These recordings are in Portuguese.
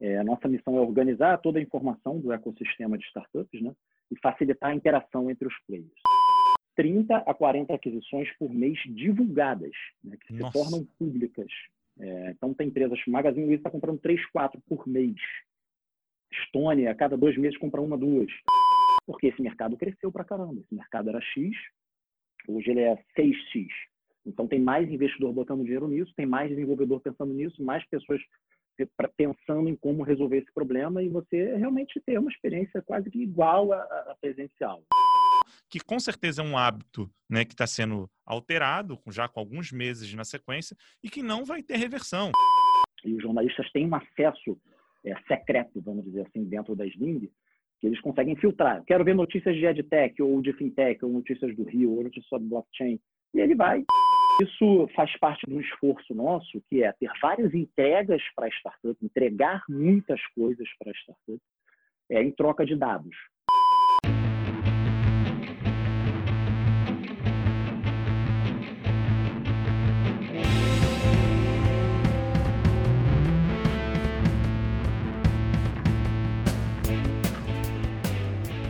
É, a nossa missão é organizar toda a informação do ecossistema de startups né, e facilitar a interação entre os players. 30 a 40 aquisições por mês divulgadas, né, que se tornam públicas. É, então, tem empresas, Magazine Luiza está comprando 3, 4 por mês. Estônia, a cada dois meses, compra uma, duas. Porque esse mercado cresceu para caramba. Esse mercado era X, hoje ele é 6X. Então, tem mais investidor botando dinheiro nisso, tem mais desenvolvedor pensando nisso, mais pessoas pensando em como resolver esse problema e você realmente ter uma experiência quase que igual à presencial que com certeza é um hábito né, que está sendo alterado, já com alguns meses na sequência, e que não vai ter reversão. E os jornalistas têm um acesso é, secreto, vamos dizer assim, dentro da Sling, que eles conseguem filtrar. Quero ver notícias de EdTech, ou de FinTech, ou notícias do Rio, ou notícias sobre blockchain. E ele vai. Isso faz parte de um esforço nosso, que é ter várias entregas para a startup, entregar muitas coisas para a startup, é, em troca de dados.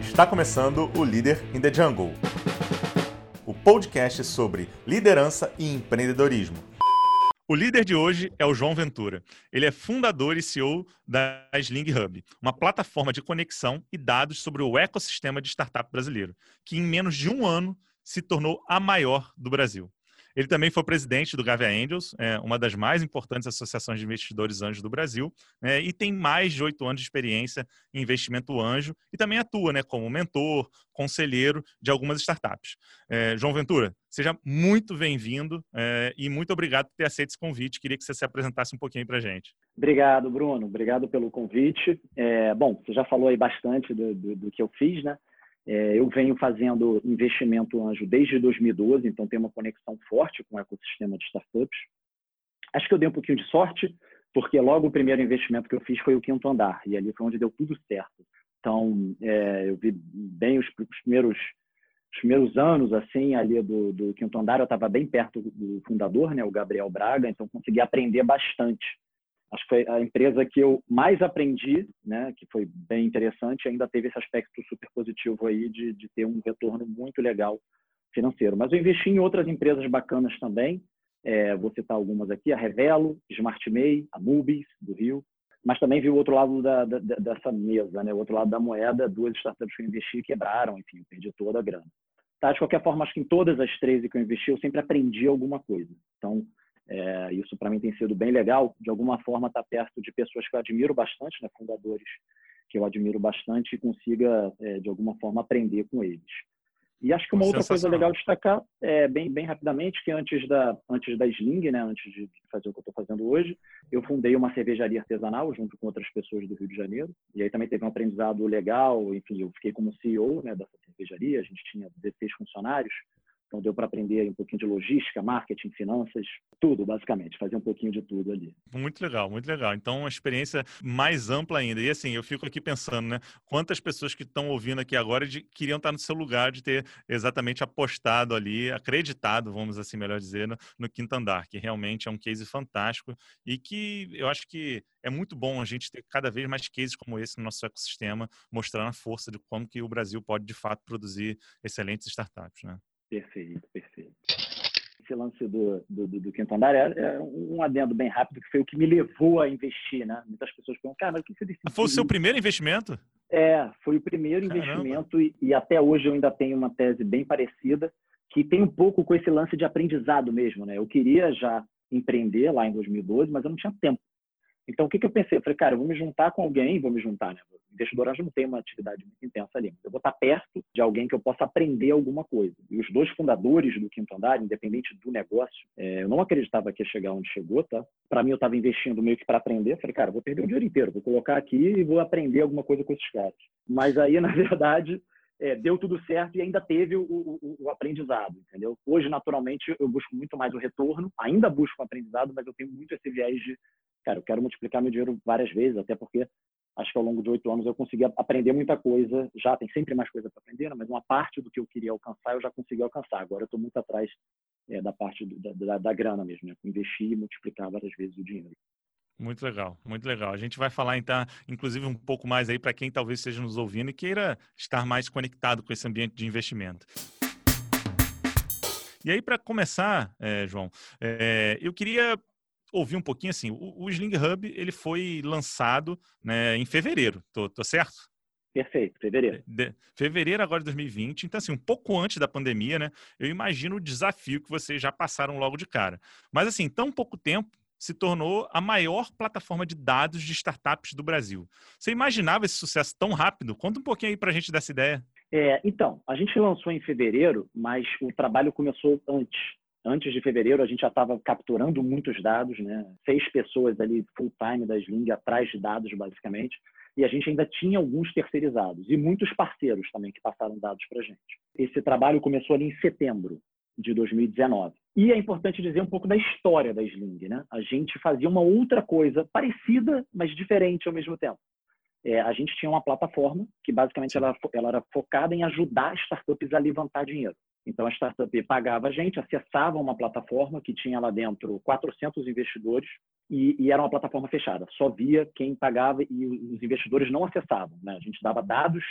Está começando o Líder in the Jungle, o podcast sobre liderança e empreendedorismo. O líder de hoje é o João Ventura. Ele é fundador e CEO da Sling Hub, uma plataforma de conexão e dados sobre o ecossistema de startup brasileiro, que em menos de um ano se tornou a maior do Brasil. Ele também foi presidente do Gavia Angels, é, uma das mais importantes associações de investidores anjos do Brasil, né, e tem mais de oito anos de experiência em investimento anjo e também atua né, como mentor, conselheiro de algumas startups. É, João Ventura, seja muito bem-vindo é, e muito obrigado por ter aceito esse convite. Queria que você se apresentasse um pouquinho para a gente. Obrigado, Bruno. Obrigado pelo convite. É, bom, você já falou aí bastante do, do, do que eu fiz, né? É, eu venho fazendo investimento anjo desde 2012, então tem uma conexão forte com o ecossistema de startups. Acho que eu dei um pouquinho de sorte, porque logo o primeiro investimento que eu fiz foi o quinto andar, e ali foi onde deu tudo certo. Então, é, eu vi bem os, os, primeiros, os primeiros anos assim ali do, do quinto andar, eu estava bem perto do fundador, né, o Gabriel Braga, então consegui aprender bastante acho que foi a empresa que eu mais aprendi, né, que foi bem interessante, ainda teve esse aspecto super positivo aí de, de ter um retorno muito legal financeiro. Mas eu investi em outras empresas bacanas também, é, vou citar algumas aqui, a Revelo, SmartMay, a Mubis, do Rio, mas também vi o outro lado da, da, dessa mesa, né, o outro lado da moeda, duas startups que eu investi quebraram, enfim, eu perdi toda a grana. Tá, de qualquer forma, acho que em todas as 13 que eu investi, eu sempre aprendi alguma coisa. Então, é, isso para mim tem sido bem legal. De alguma forma, estar tá perto de pessoas que eu admiro bastante, né, fundadores que eu admiro bastante e consiga, é, de alguma forma, aprender com eles. E acho que uma outra coisa legal destacar, é, bem, bem rapidamente, que antes da, antes da Sling, né, antes de fazer o que eu estou fazendo hoje, eu fundei uma cervejaria artesanal junto com outras pessoas do Rio de Janeiro. E aí também teve um aprendizado legal. Enfim, eu fiquei como CEO né, dessa cervejaria. A gente tinha 16 funcionários. Então deu para aprender um pouquinho de logística, marketing, finanças, tudo basicamente, fazer um pouquinho de tudo ali. Muito legal, muito legal. Então uma experiência mais ampla ainda. E assim, eu fico aqui pensando, né, quantas pessoas que estão ouvindo aqui agora de, queriam estar no seu lugar de ter exatamente apostado ali, acreditado, vamos assim melhor dizer, no, no quinto andar, que realmente é um case fantástico e que eu acho que é muito bom a gente ter cada vez mais cases como esse no nosso ecossistema, mostrando a força de como que o Brasil pode de fato produzir excelentes startups, né? Perfeito, perfeito. Esse lance do, do, do quinto andar é, é, um adendo bem rápido, que foi o que me levou a investir, né? Muitas pessoas perguntam, cara, mas o que você decidiu? Foi o seu primeiro investimento? É, foi o primeiro Caramba. investimento e, e até hoje eu ainda tenho uma tese bem parecida, que tem um pouco com esse lance de aprendizado mesmo, né? Eu queria já empreender lá em 2012, mas eu não tinha tempo. Então, o que, que eu pensei? Eu falei, cara, eu vou me juntar com alguém, vou me juntar, né? O investidor anjo não tem uma atividade muito intensa ali, mas eu vou estar perto de alguém que eu possa aprender alguma coisa. E os dois fundadores do Quinto Andar, independente do negócio, é, eu não acreditava que ia chegar onde chegou, tá? Para mim, eu estava investindo meio que para aprender. Eu falei, cara, vou perder o dinheiro inteiro, vou colocar aqui e vou aprender alguma coisa com esses caras. Mas aí, na verdade, é, deu tudo certo e ainda teve o, o, o, aprendizado, entendeu? Hoje, naturalmente, eu busco muito mais o retorno, ainda busco o aprendizado, mas eu tenho muito esse viés de cara, eu quero multiplicar meu dinheiro várias vezes, até porque acho que ao longo de oito anos eu consegui aprender muita coisa. Já tem sempre mais coisa para aprender, né? mas uma parte do que eu queria alcançar eu já consegui alcançar. Agora eu estou muito atrás é, da parte do, da, da, da, grana mesmo, né? investir e multiplicar várias vezes o dinheiro. Muito legal, muito legal. A gente vai falar então, inclusive, um pouco mais aí para quem talvez esteja nos ouvindo e queira estar mais conectado com esse ambiente de investimento. E aí, para começar, é, João, é, eu queria ouvir um pouquinho assim. O, o Sling Hub ele foi lançado né, em fevereiro, tô, tô certo? Perfeito, fevereiro. De, fevereiro agora de 2020, então assim, um pouco antes da pandemia, né? Eu imagino o desafio que vocês já passaram logo de cara. Mas assim, tão pouco tempo, se tornou a maior plataforma de dados de startups do Brasil. Você imaginava esse sucesso tão rápido? Conta um pouquinho aí para a gente dessa ideia. É, então, a gente lançou em fevereiro, mas o trabalho começou antes. Antes de fevereiro, a gente já estava capturando muitos dados, né? seis pessoas ali full-time da Sling atrás de dados, basicamente, e a gente ainda tinha alguns terceirizados e muitos parceiros também que passaram dados para a gente. Esse trabalho começou ali em setembro de 2019. E é importante dizer um pouco da história da Sling. Né? A gente fazia uma outra coisa parecida, mas diferente ao mesmo tempo. É, a gente tinha uma plataforma que basicamente ela, ela era focada em ajudar startups a levantar dinheiro. Então a startup pagava a gente, acessava uma plataforma que tinha lá dentro 400 investidores e, e, era uma plataforma fechada. Só via quem pagava e os investidores não acessavam. Né? A gente dava dados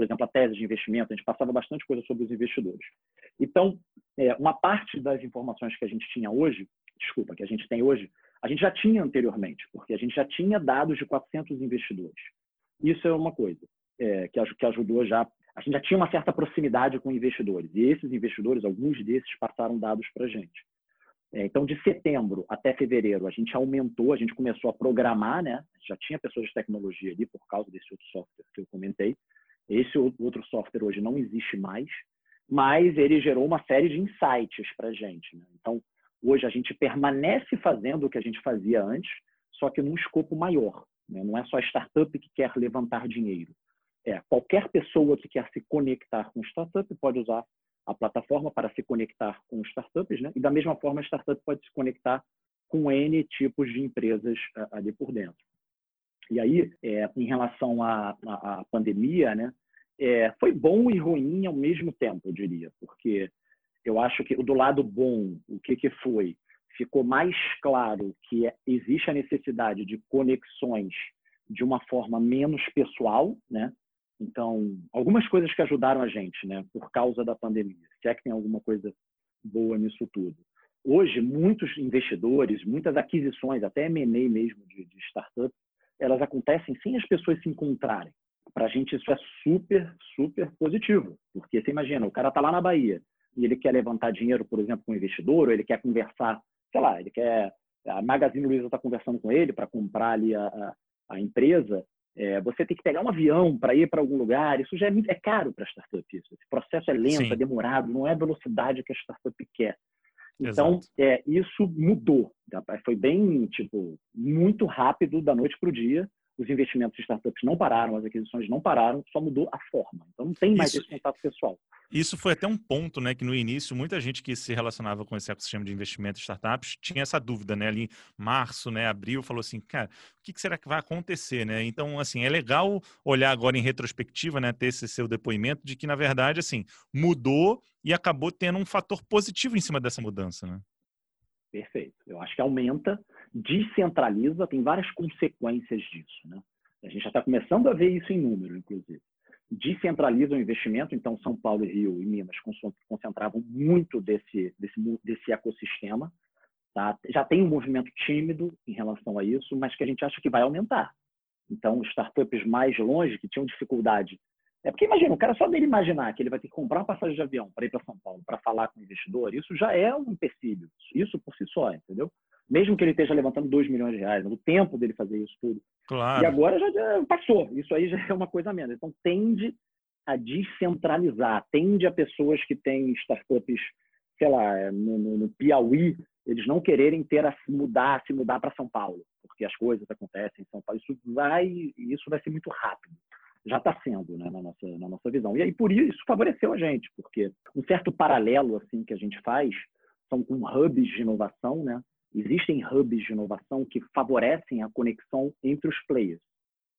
por exemplo, a tese de investimento, a gente passava bastante coisa sobre os investidores. Então, é, uma parte das informações que a gente tinha hoje, desculpa, que a gente tem hoje, a gente já tinha anteriormente, porque a gente já tinha dados de 400 investidores. Isso é uma coisa é, que, que ajudou já. A gente já tinha uma certa proximidade com investidores, e esses investidores, alguns desses, passaram dados para a gente. É, então, de setembro até fevereiro, a gente aumentou, a gente começou a programar, né? Já tinha pessoas de tecnologia ali por causa desse outro software que eu comentei. Esse outro software hoje não existe mais, mas ele gerou uma série de insights para a gente. Né? Então, hoje a gente permanece fazendo o que a gente fazia antes, só que num escopo maior. Né? Não é só startup que quer levantar dinheiro. É, qualquer pessoa que quer se conectar com startup pode usar a plataforma para se conectar com startups, né? E da mesma forma, a startup pode se conectar com N tipos de empresas ali por dentro. E aí, é, em relação à, à, à pandemia, né, é, foi bom e ruim ao mesmo tempo, eu diria, porque eu acho que do lado bom, o que, que foi? Ficou mais claro que é, existe a necessidade de conexões de uma forma menos pessoal, né? Então, algumas coisas que ajudaram a gente, né, por causa da pandemia. Se é que tem alguma coisa boa nisso tudo. Hoje, muitos investidores, muitas aquisições, até M&A mesmo de, de startups, elas acontecem sem as pessoas se encontrarem. Para a gente isso é super, super positivo, porque você imagina, o cara está lá na Bahia e ele quer levantar dinheiro, por exemplo, com um investidor, ou ele quer conversar, sei lá, ele quer a Magazine Luiza está conversando com ele para comprar ali a, a, a empresa, é, você tem que pegar um avião para ir para algum lugar, isso já é, é caro para a startup. Isso. Esse processo é lento, Sim. é demorado, não é a velocidade que a startup quer. Então, é, isso mudou. Foi bem, tipo, muito rápido da noite para o dia. Os investimentos de startups não pararam, as aquisições não pararam, só mudou a forma. Então, não tem mais isso, esse contato pessoal. Isso foi até um ponto, né, que no início muita gente que se relacionava com esse ecossistema de investimento de startups tinha essa dúvida, né, ali em março, né, abril, falou assim, cara, o que será que vai acontecer, né? Então, assim, é legal olhar agora em retrospectiva, né, ter esse seu depoimento de que, na verdade, assim, mudou e acabou tendo um fator positivo em cima dessa mudança, né? Perfeito. Eu acho que aumenta, descentraliza, tem várias consequências disso, né? A gente já está começando a ver isso em número, inclusive. Descentraliza o investimento, então São Paulo, Rio e Minas concentravam muito desse, desse, desse ecossistema. Tá? Já tem um movimento tímido em relação a isso, mas que a gente acha que vai aumentar. Então, startups mais longe, que tinham dificuldade é porque imagina, o cara só dele imaginar que ele vai ter que comprar uma passagem de avião para ir para São Paulo para falar com o investidor, isso já é um empecilho. Isso por si só, entendeu? Mesmo que ele esteja levantando 2 milhões de reais, o tempo dele fazer isso tudo. Claro. E agora já, já passou. Isso aí já é uma coisa menos. Então tende a descentralizar, tende a pessoas que têm startups, sei lá, no, no, no Piauí, eles não quererem ter a se mudar, se mudar para São Paulo, porque as coisas acontecem em São Paulo. Isso vai, isso vai ser muito rápido já está sendo né, na, nossa, na nossa visão. E aí, por isso, favoreceu a gente, porque um certo paralelo assim que a gente faz são com hubs de inovação, né? Existem hubs de inovação que favorecem a conexão entre os players.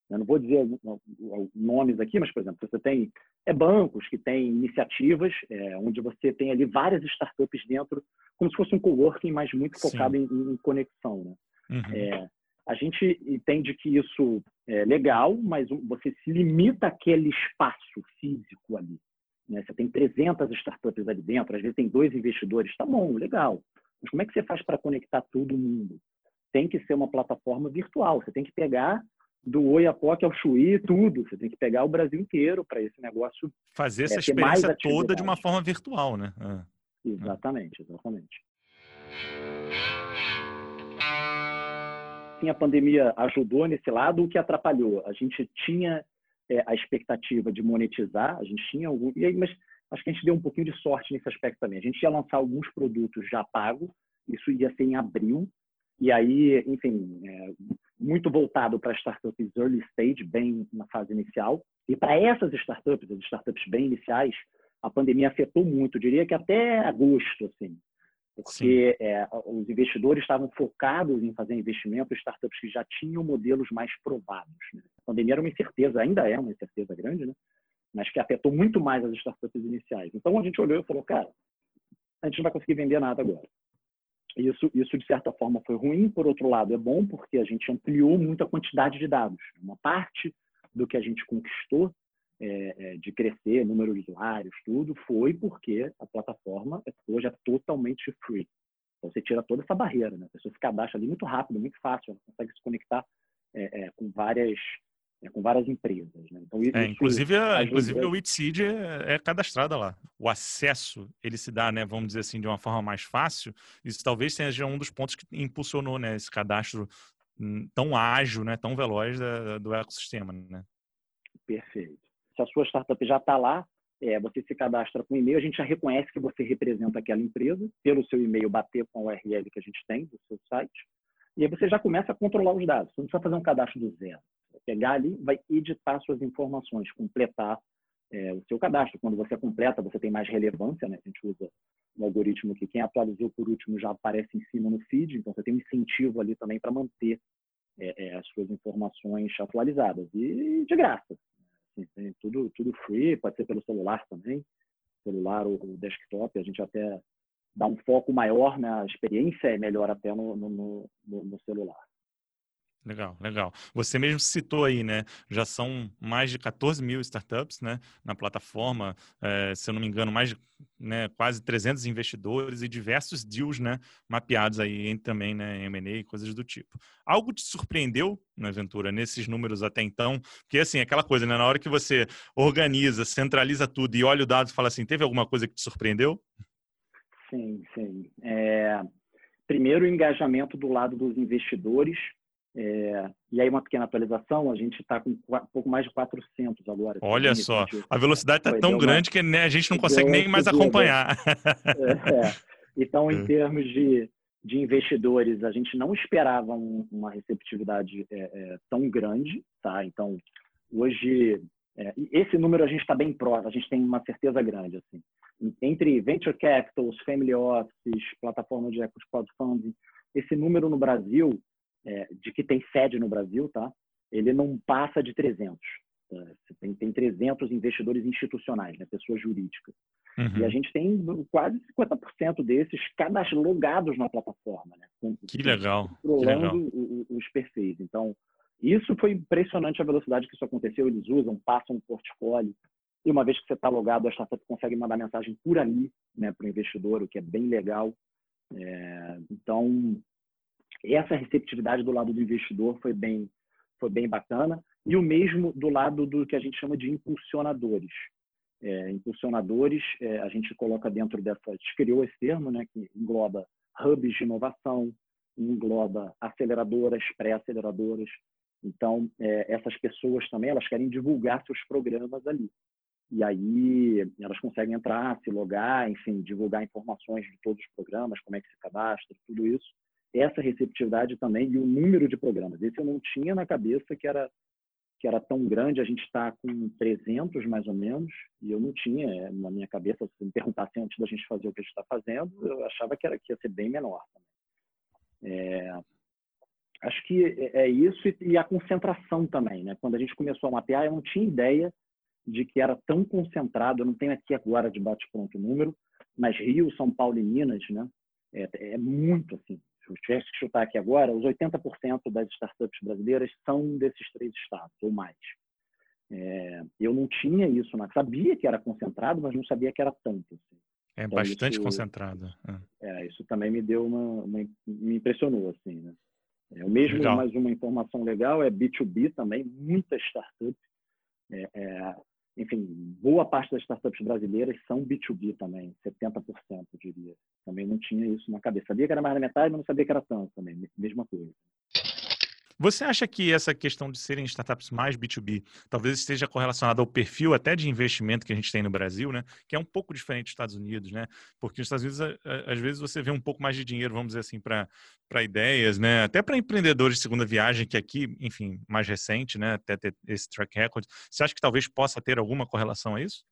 Eu não vou dizer nomes aqui, mas, por exemplo, você tem é, bancos que têm iniciativas é, onde você tem ali várias startups dentro, como se fosse um coworking, mas muito focado em, em, conexão. Né? Uhum. É, a gente entende que isso é legal, mas você se limita àquele espaço físico ali. Né? Você tem 300 startups ali dentro, às vezes tem dois investidores, tá bom, legal. Mas como é que você faz para conectar todo mundo? Tem que ser uma plataforma virtual. Você tem que pegar do Oiapoque ao Chuí, tudo. Você tem que pegar o Brasil inteiro para esse negócio. Fazer essa é, experiência toda de uma forma virtual, né? É. Exatamente, exatamente. Sim, a pandemia ajudou nesse lado, o que atrapalhou? A gente tinha é, a expectativa de monetizar, a gente tinha algum, aí, mas acho que a gente deu um pouquinho de sorte nesse aspecto também. A gente ia lançar alguns produtos já pagos, isso ia ser em abril, e aí, enfim, é, muito voltado para startups early stage, bem na fase inicial. E para essas startups, as startups bem iniciais, a pandemia afetou muito, eu diria que até agosto, assim, porque é, os investidores estavam focados em fazer investimentos em startups que já tinham modelos mais provados. Né? A pandemia era uma incerteza, ainda é uma incerteza grande, né? Mas que afetou muito mais as startups iniciais. Então a gente olhou e falou, cara, a gente não vai conseguir vender nada agora. Isso, isso de certa forma foi ruim, por outro lado é bom porque a gente ampliou muito a quantidade de dados. Uma parte do que a gente conquistou é, é, de crescer, número de usuários, tudo, foi porque a plataforma hoje é totalmente free. Então, você tira toda essa barreira, né? A pessoa se cadastra ali muito rápido, muito fácil, ela consegue se conectar é, é com várias é, com várias empresas. Né? Então, isso, é, inclusive, a, inclusive o Itseed é, é cadastrada lá. O acesso ele se dá, né, vamos dizer assim, de uma forma mais fácil. Isso talvez seja um dos pontos que impulsionou né, esse cadastro hum, tão ágil, né, tão veloz da, do ecossistema. Né? Perfeito se a sua startup já está lá, é, você se cadastra com e-mail, a gente já reconhece que você representa aquela empresa, pelo seu e-mail bater com a URL que a gente tem do seu site, e aí você já começa a controlar os dados. Você não precisa fazer um cadastro do zero. Pegar ali, vai editar suas informações, completar é, o seu cadastro. Quando você completa, você tem mais relevância, né? A gente usa um algoritmo que quem atualizou por último já aparece em cima no feed, então você tem um incentivo ali também para manter é, é, as suas informações atualizadas. E de graça. Assim, tudo, tudo free, pode ser pelo celular também, celular ou, ou desktop, a gente até dá um foco maior, né? a experiência é melhor até no, no, no, no celular. Legal, legal. Você mesmo citou aí, né? Já são mais de 14 mil startups, né? Na plataforma, é, se eu não me engano, mais de né, quase 300 investidores e diversos deals, né? Mapeados aí também, né? M&A e coisas do tipo. Algo te surpreendeu, na Ventura, nesses números até então? Porque, assim, aquela coisa, né? Na hora que você organiza, centraliza tudo e olha o dado e fala assim, teve alguma coisa que te surpreendeu? Sim, sim. É... Primeiro, o engajamento do lado dos investidores, é, e aí uma pequena atualização, a gente está com um pouco mais de 400 agora. Olha só, a velocidade está tão grande uma, que né, a gente não consegue nem mais acompanhar. É, é. Então, em é. termos de, de investidores, a gente não esperava um, uma receptividade é, é, tão grande, tá? Então, hoje, esse número a gente está bem próximo, a gente tem uma certeza grande, assim. Entre venture capitals, family offices, plataforma de equity crowdfunding, esse número no Brasil é, de que tem sede no Brasil, tá? Ele não passa de 300. Tá? Tem, tem 300 investidores institucionais, né? pessoas jurídicas. Uhum. E a gente tem quase 50% desses logados na plataforma, né? Que legal. Controlando os perfis. Então, isso foi impressionante a velocidade que isso aconteceu. Eles usam, passam um portfólio. E uma vez que você está logado, a startup consegue mandar mensagem por ali né, para o investidor, o que é bem legal. É, então, essa receptividade do lado do investidor foi bem, foi bem bacana. E o mesmo do lado do que a gente chama de impulsionadores. É, impulsionadores, é, a gente coloca dentro dessa, a gente criou esse termo, né, que engloba hubs de inovação, engloba aceleradoras, pré-aceleradoras. Então, é, essas pessoas também, elas querem divulgar seus programas ali. E aí, elas conseguem entrar, se logar, enfim, divulgar informações de todos os programas, como é que se cadastra, tudo isso essa receptividade também e o número de programas. Esse eu não tinha na cabeça que era que era tão grande, a gente está com 300 mais ou menos, e eu não tinha é, na minha cabeça, se me perguntasse antes da gente fazer o que a gente está fazendo, eu achava que, era, que ia ser bem menor. É, acho que é, é isso e a concentração também. Né? Quando a gente começou a mapear, eu não tinha ideia de que era tão concentrado, eu não tenho aqui agora de bate-pronto o número, mas Rio, São Paulo e Minas, né? É, é, muito assim se eu tivesse que chutar aqui agora, os 80% das startups brasileiras são desses três estados ou mais. É, eu não tinha isso, né? sabia que era concentrado, mas não sabia que era tanto. Assim. É então, bastante isso, concentrado. É. é. isso também me deu uma, uma me impressionou assim, né? É, o mesmo legal. mais uma informação legal é B2B também, muitas startups. É, é, enfim, boa parte das startups brasileiras são B2B também, 70%, eu diria. Também não tinha isso na cabeça. Sabia que era mais da metade, mas não sabia que era tanto também, mesma coisa. Você acha que essa questão de serem startups mais B2B talvez esteja correlacionada ao perfil até de investimento que a gente tem no Brasil, né? Que é um pouco diferente dos Estados Unidos, né? Porque nos Estados Unidos, às vezes, você vê um pouco mais de dinheiro, vamos dizer assim, para ideias, né? Até para empreendedores de segunda viagem, que aqui, enfim, mais recente, né? Até ter esse track record. Você acha que talvez possa ter alguma correlação a isso?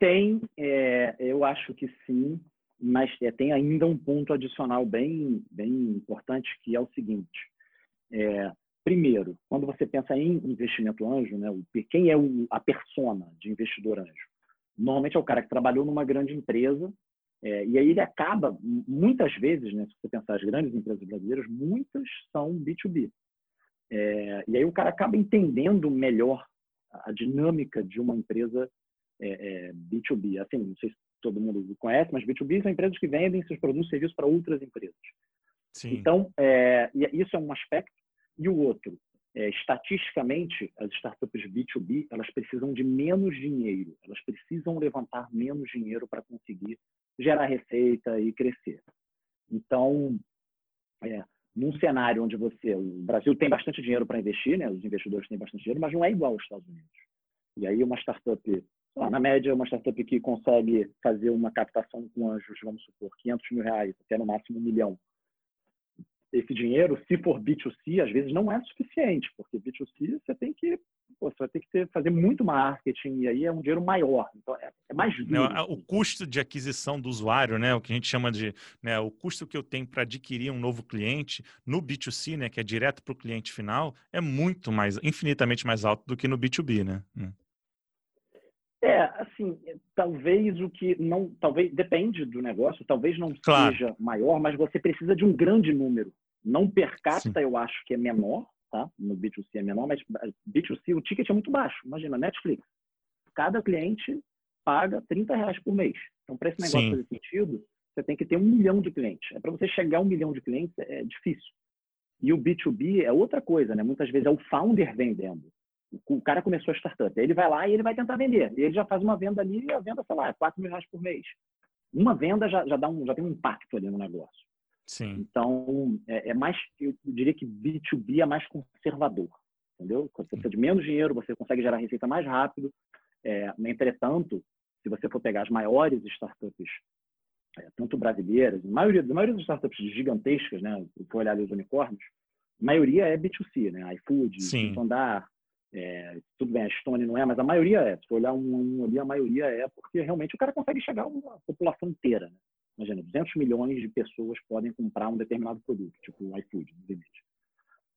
Tem, é, eu acho que sim mas é, tem ainda um ponto adicional bem, bem importante, que é o seguinte. É, primeiro, quando você pensa em investimento anjo, né, quem é o, a persona de investidor anjo? Normalmente é o cara que trabalhou numa grande empresa, é, e aí ele acaba, muitas vezes, né, se você pensar as grandes empresas brasileiras, muitas são B2B. É, e aí o cara acaba entendendo melhor a dinâmica de uma empresa é, é, B2B. Assim, não sei se todo mundo conhece, mas B2B são empresas que vendem seus produtos e serviços para outras empresas. Sim. Então, é, isso é um aspecto. E o outro, é, estatisticamente, as startups B2B elas precisam de menos dinheiro, elas precisam levantar menos dinheiro para conseguir gerar receita e crescer. Então, é, num cenário onde você, o Brasil tem bastante dinheiro para investir, né? Os investidores têm bastante dinheiro, mas não é igual aos Estados Unidos. E aí uma startup na média, uma startup que consegue fazer uma captação com anjos, vamos supor, 500 mil reais, até no máximo um milhão. Esse dinheiro, se for B2C, às vezes não é suficiente, porque B2C você tem que pô, você vai ter que ter, fazer muito marketing e aí é um dinheiro maior. Então é, é mais duro. O custo de aquisição do usuário, né, o que a gente chama de né, o custo que eu tenho para adquirir um novo cliente no B2C, né, que é direto para o cliente final, é muito mais, infinitamente mais alto do que no B2B, né? É, assim, talvez o que não, talvez depende do negócio, talvez não claro. seja maior, mas você precisa de um grande número. Não per capita, Sim. eu acho que é menor, tá? No B2C é menor, mas B2C o ticket é muito baixo. Imagina, Netflix. Cada cliente paga 30 reais por mês. Então, para esse negócio Sim. fazer sentido, você tem que ter um milhão de clientes. É para você chegar a um milhão de clientes é difícil. E o B2B é outra coisa, né? Muitas vezes é o founder vendendo o cara começou a startup, aí ele vai lá e ele vai tentar vender. Ele já faz uma venda ali, e a venda, sei lá, é 4 mil reais por mês. Uma venda já, já, dá um, já tem um impacto ali no negócio. Sim. Então, é, é mais, eu diria que B2B é mais conservador, entendeu? Quando você precisa de menos dinheiro, você consegue gerar receita mais rápido. É, entretanto, se você for pegar as maiores startups, é, tanto brasileiras, a maioria, a maioria das startups gigantescas, né, se for olhar ali os unicórnios, a maioria é B2C, né? iFood, Andar, é, tudo bem, a Stone não é, mas a maioria é. Se olhar um, um ali, a maioria é, porque realmente o cara consegue chegar a uma população inteira. Né? Imagina, 200 milhões de pessoas podem comprar um determinado produto, tipo o iFood, limite.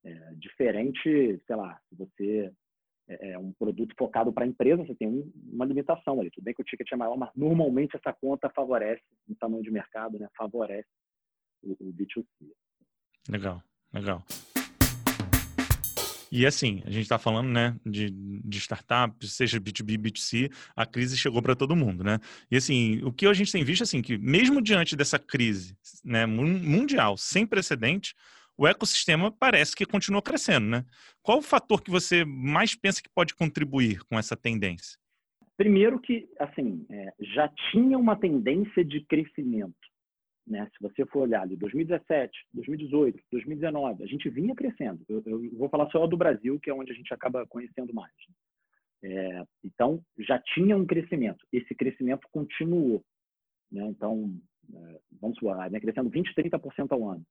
É, diferente, sei lá, se você é, é um produto focado para a empresa, você tem um, uma limitação ali. Tudo bem que o ticket é maior, mas normalmente essa conta favorece, no tamanho de mercado, né, favorece o, o B2C. Legal, legal. E assim, a gente está falando né, de, de startups, seja B2B, B2C, a crise chegou para todo mundo, né? E assim, o que a gente tem visto assim, que mesmo diante dessa crise né, mundial, sem precedente, o ecossistema parece que continua crescendo, né? Qual o fator que você mais pensa que pode contribuir com essa tendência? Primeiro que, assim, é, já tinha uma tendência de crescimento. Né? Se você for olhar ali 2017, 2018, 2019, a gente vinha crescendo. Eu, eu, vou falar só do Brasil, que é onde a gente acaba conhecendo mais. É, então, já tinha um crescimento. Esse crescimento continuou. Né? Então, é, vamos supor, né? crescendo 20%, 30% ao ano.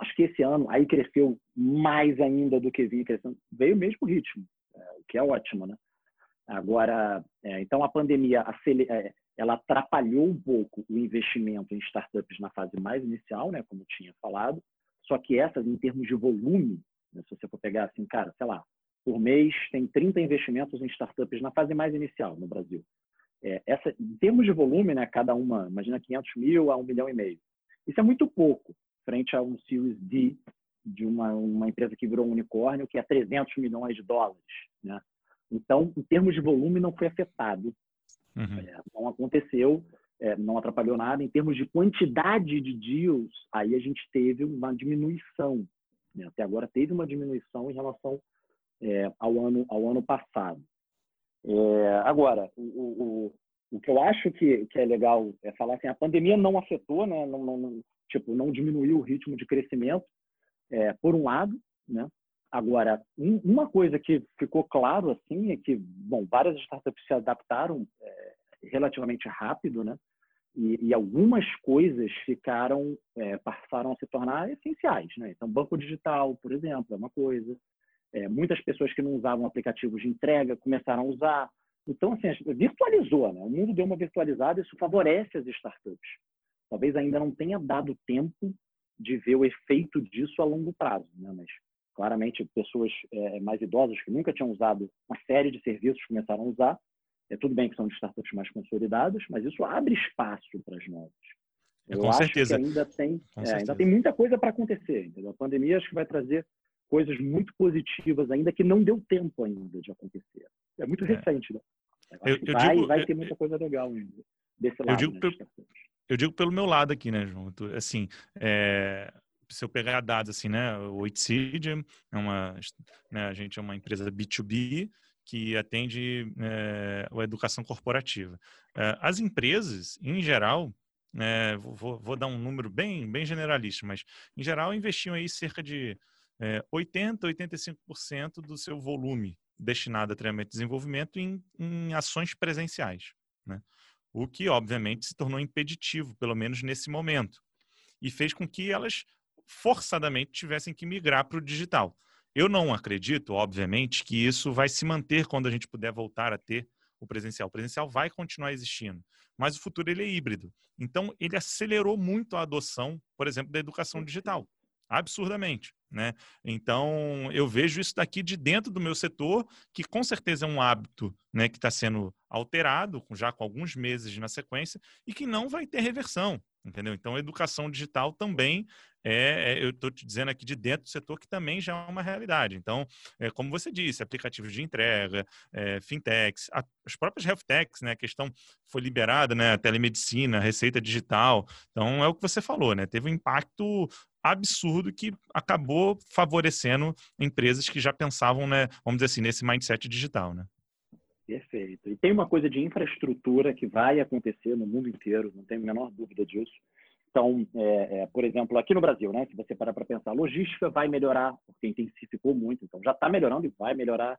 Acho que esse ano aí cresceu mais ainda do que vinha crescendo. Veio o mesmo ritmo, é, o que é ótimo, né? Agora, é, então a pandemia. É, ela atrapalhou um pouco o investimento em startups na fase mais inicial, né, como tinha falado. Só que essas, em termos de volume, né, se você for pegar assim, cara, sei lá, por mês tem 30 investimentos em startups na fase mais inicial no Brasil. É, essa, em termos de volume, né, cada uma, imagina 500 mil a 1 milhão e meio. Isso é muito pouco. frente a um Series D de uma, uma empresa que virou um unicórnio, que é 300 milhões de dólares. Né? Então, em termos de volume, não foi afetado. Uhum. É, não aconteceu, é, não atrapalhou nada. Em termos de quantidade de deals, aí a gente teve uma diminuição. Né? Até agora teve uma diminuição em relação é, ao, ano, ao ano passado. É, agora, o, o, o que eu acho que, que é legal é falar assim, a pandemia não afetou, né? não, não, tipo, não diminuiu o ritmo de crescimento, é, por um lado, né? Agora, um, uma coisa que ficou claro assim é que, bom, várias startups se adaptaram é, relativamente rápido, né? E, e, algumas coisas ficaram é, passaram a se tornar essenciais, né? Então, banco digital, por exemplo, é uma coisa. É, muitas pessoas que não usavam aplicativos de entrega começaram a usar. Então, assim, virtualizou, né? O mundo deu uma virtualizada, isso favorece as startups. Talvez ainda não tenha dado tempo de ver o efeito disso a longo prazo, né? Mas claramente pessoas é, mais idosas que nunca tinham usado uma série de serviços começaram a usar. É tudo bem que são de startups mais consolidadas, mas isso abre espaço para as novas. É, com certeza. ainda tem, é, ainda tem muita coisa para acontecer. Entendeu? A pandemia acho que vai trazer coisas muito positivas ainda que não deu tempo ainda de acontecer. É muito é. recente, né? Eu, eu vai, digo, vai ter muita coisa legal ainda desse lado. Eu digo, né, eu digo pelo meu lado aqui, né, João? Assim, é, se eu pegar dados assim, né, o Oitseed é uma, né, a gente é uma empresa B2B que atende é, a educação corporativa. É, as empresas, em geral, é, vou, vou, dar um número bem, bem generalista, mas em geral investiam aí cerca de é, 80, 85% do seu volume destinado a treinamento e desenvolvimento em, em ações presenciais. Né? o que obviamente se tornou impeditivo, pelo menos nesse momento, e fez com que elas forçadamente tivessem que migrar para o digital. Eu não acredito, obviamente, que isso vai se manter quando a gente puder voltar a ter o presencial. O presencial vai continuar existindo, mas o futuro ele é híbrido. Então, ele acelerou muito a adoção, por exemplo, da educação digital, absurdamente. Né? Então, eu vejo isso daqui de dentro do meu setor, que com certeza é um hábito né, que está sendo alterado, já com alguns meses na sequência, e que não vai ter reversão. Entendeu? Então, a educação digital também é, é eu estou te dizendo aqui de dentro do setor que também já é uma realidade. Então, é, como você disse, aplicativos de entrega, é, fintechs, a, as próprias health techs, né? A questão foi liberada, né? Telemedicina, receita digital. Então, é o que você falou, né? Teve um impacto absurdo que acabou favorecendo empresas que já pensavam, né, vamos dizer assim, nesse mindset digital, né? Perfeito. E tem uma coisa de infraestrutura que vai acontecer no mundo inteiro, não tenho a menor dúvida disso. Então, é, é, por exemplo, aqui no Brasil, né, se você parar para pensar, logística vai melhorar, porque intensificou muito, então já está melhorando e vai melhorar.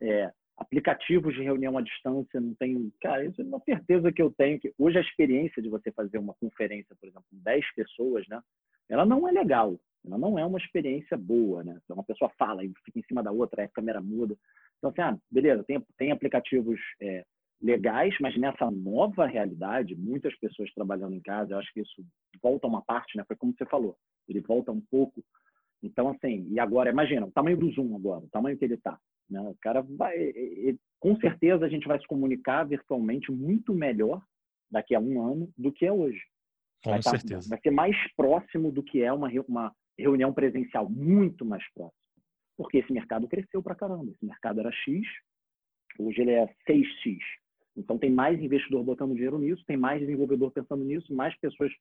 É, aplicativos de reunião à distância, não tenho. Cara, isso é uma certeza que eu tenho. que Hoje a experiência de você fazer uma conferência, por exemplo, com 10 pessoas, né, ela não é legal, ela não é uma experiência boa, né? Então, uma pessoa fala e fica em cima da outra, a câmera muda. Então, assim, ah, beleza, tem, tem aplicativos é, legais, mas nessa nova realidade, muitas pessoas trabalhando em casa, eu acho que isso volta uma parte, né? Foi como você falou, ele volta um pouco. Então, assim, e agora, imagina, o tamanho do Zoom agora, o tamanho que ele está. Né? O cara vai, ele, com certeza a gente vai se comunicar virtualmente muito melhor daqui a um ano do que é hoje. Com vai tá certeza. Vai ser mais próximo do que é uma, uma reunião presencial, muito mais próximo. Porque esse mercado cresceu para caramba. Esse mercado era X, hoje ele é 6X. Então tem mais investidor botando dinheiro nisso, tem mais desenvolvedor pensando nisso, mais pessoas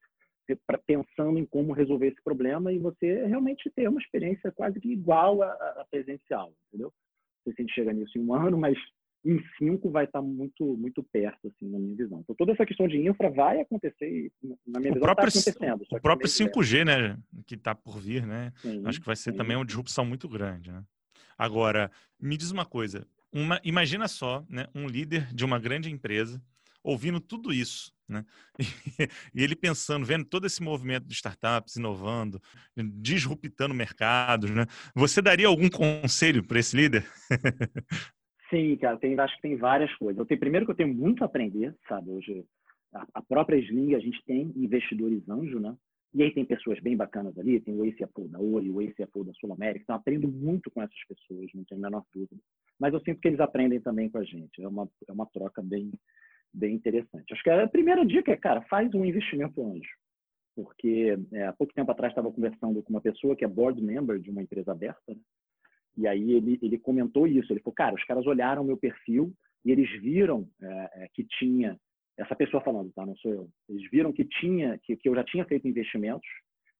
pensando em como resolver esse problema e você realmente ter uma experiência quase que igual a, a presencial, entendeu? Não sei se a gente chega nisso em um ano, mas em 5 vai estar muito muito perto, assim, na minha visão. Então, toda essa questão de infra vai acontecer na minha o visão, próprio, está acontecendo. O próprio 5G, né, que está por vir, né? Sim, Acho que vai ser sim. também uma disrupção muito grande, né? Agora, me diz uma coisa. Uma, imagina só, né, um líder de uma grande empresa ouvindo tudo isso, né? E, ele pensando, vendo todo esse movimento de startups inovando, disruptando mercados, né? Você daria algum conselho para esse líder? Sim, cara, tem, acho que tem várias coisas. Eu tenho, primeiro que eu tenho muito a aprender, sabe? Hoje, a, a própria Sling, a gente tem investidores anjo, né? E aí tem pessoas bem bacanas ali, tem o ACFO da Ori, o ACFO da Sul América, então aprendo muito com essas pessoas, não tenho a menor dúvida. Mas eu sinto que eles aprendem também com a gente, é uma, é uma troca bem, bem interessante. Acho que a primeira dica é, cara, faz um investimento anjo. porque é, há pouco tempo atrás estava conversando com uma pessoa que é board member de uma empresa aberta, né? e aí ele, ele comentou isso. Ele falou, cara, os caras olharam meu perfil e eles viram é, é que tinha essa pessoa falando, tá? Não sou eu. Eles viram que tinha, que, que eu já tinha feito investimentos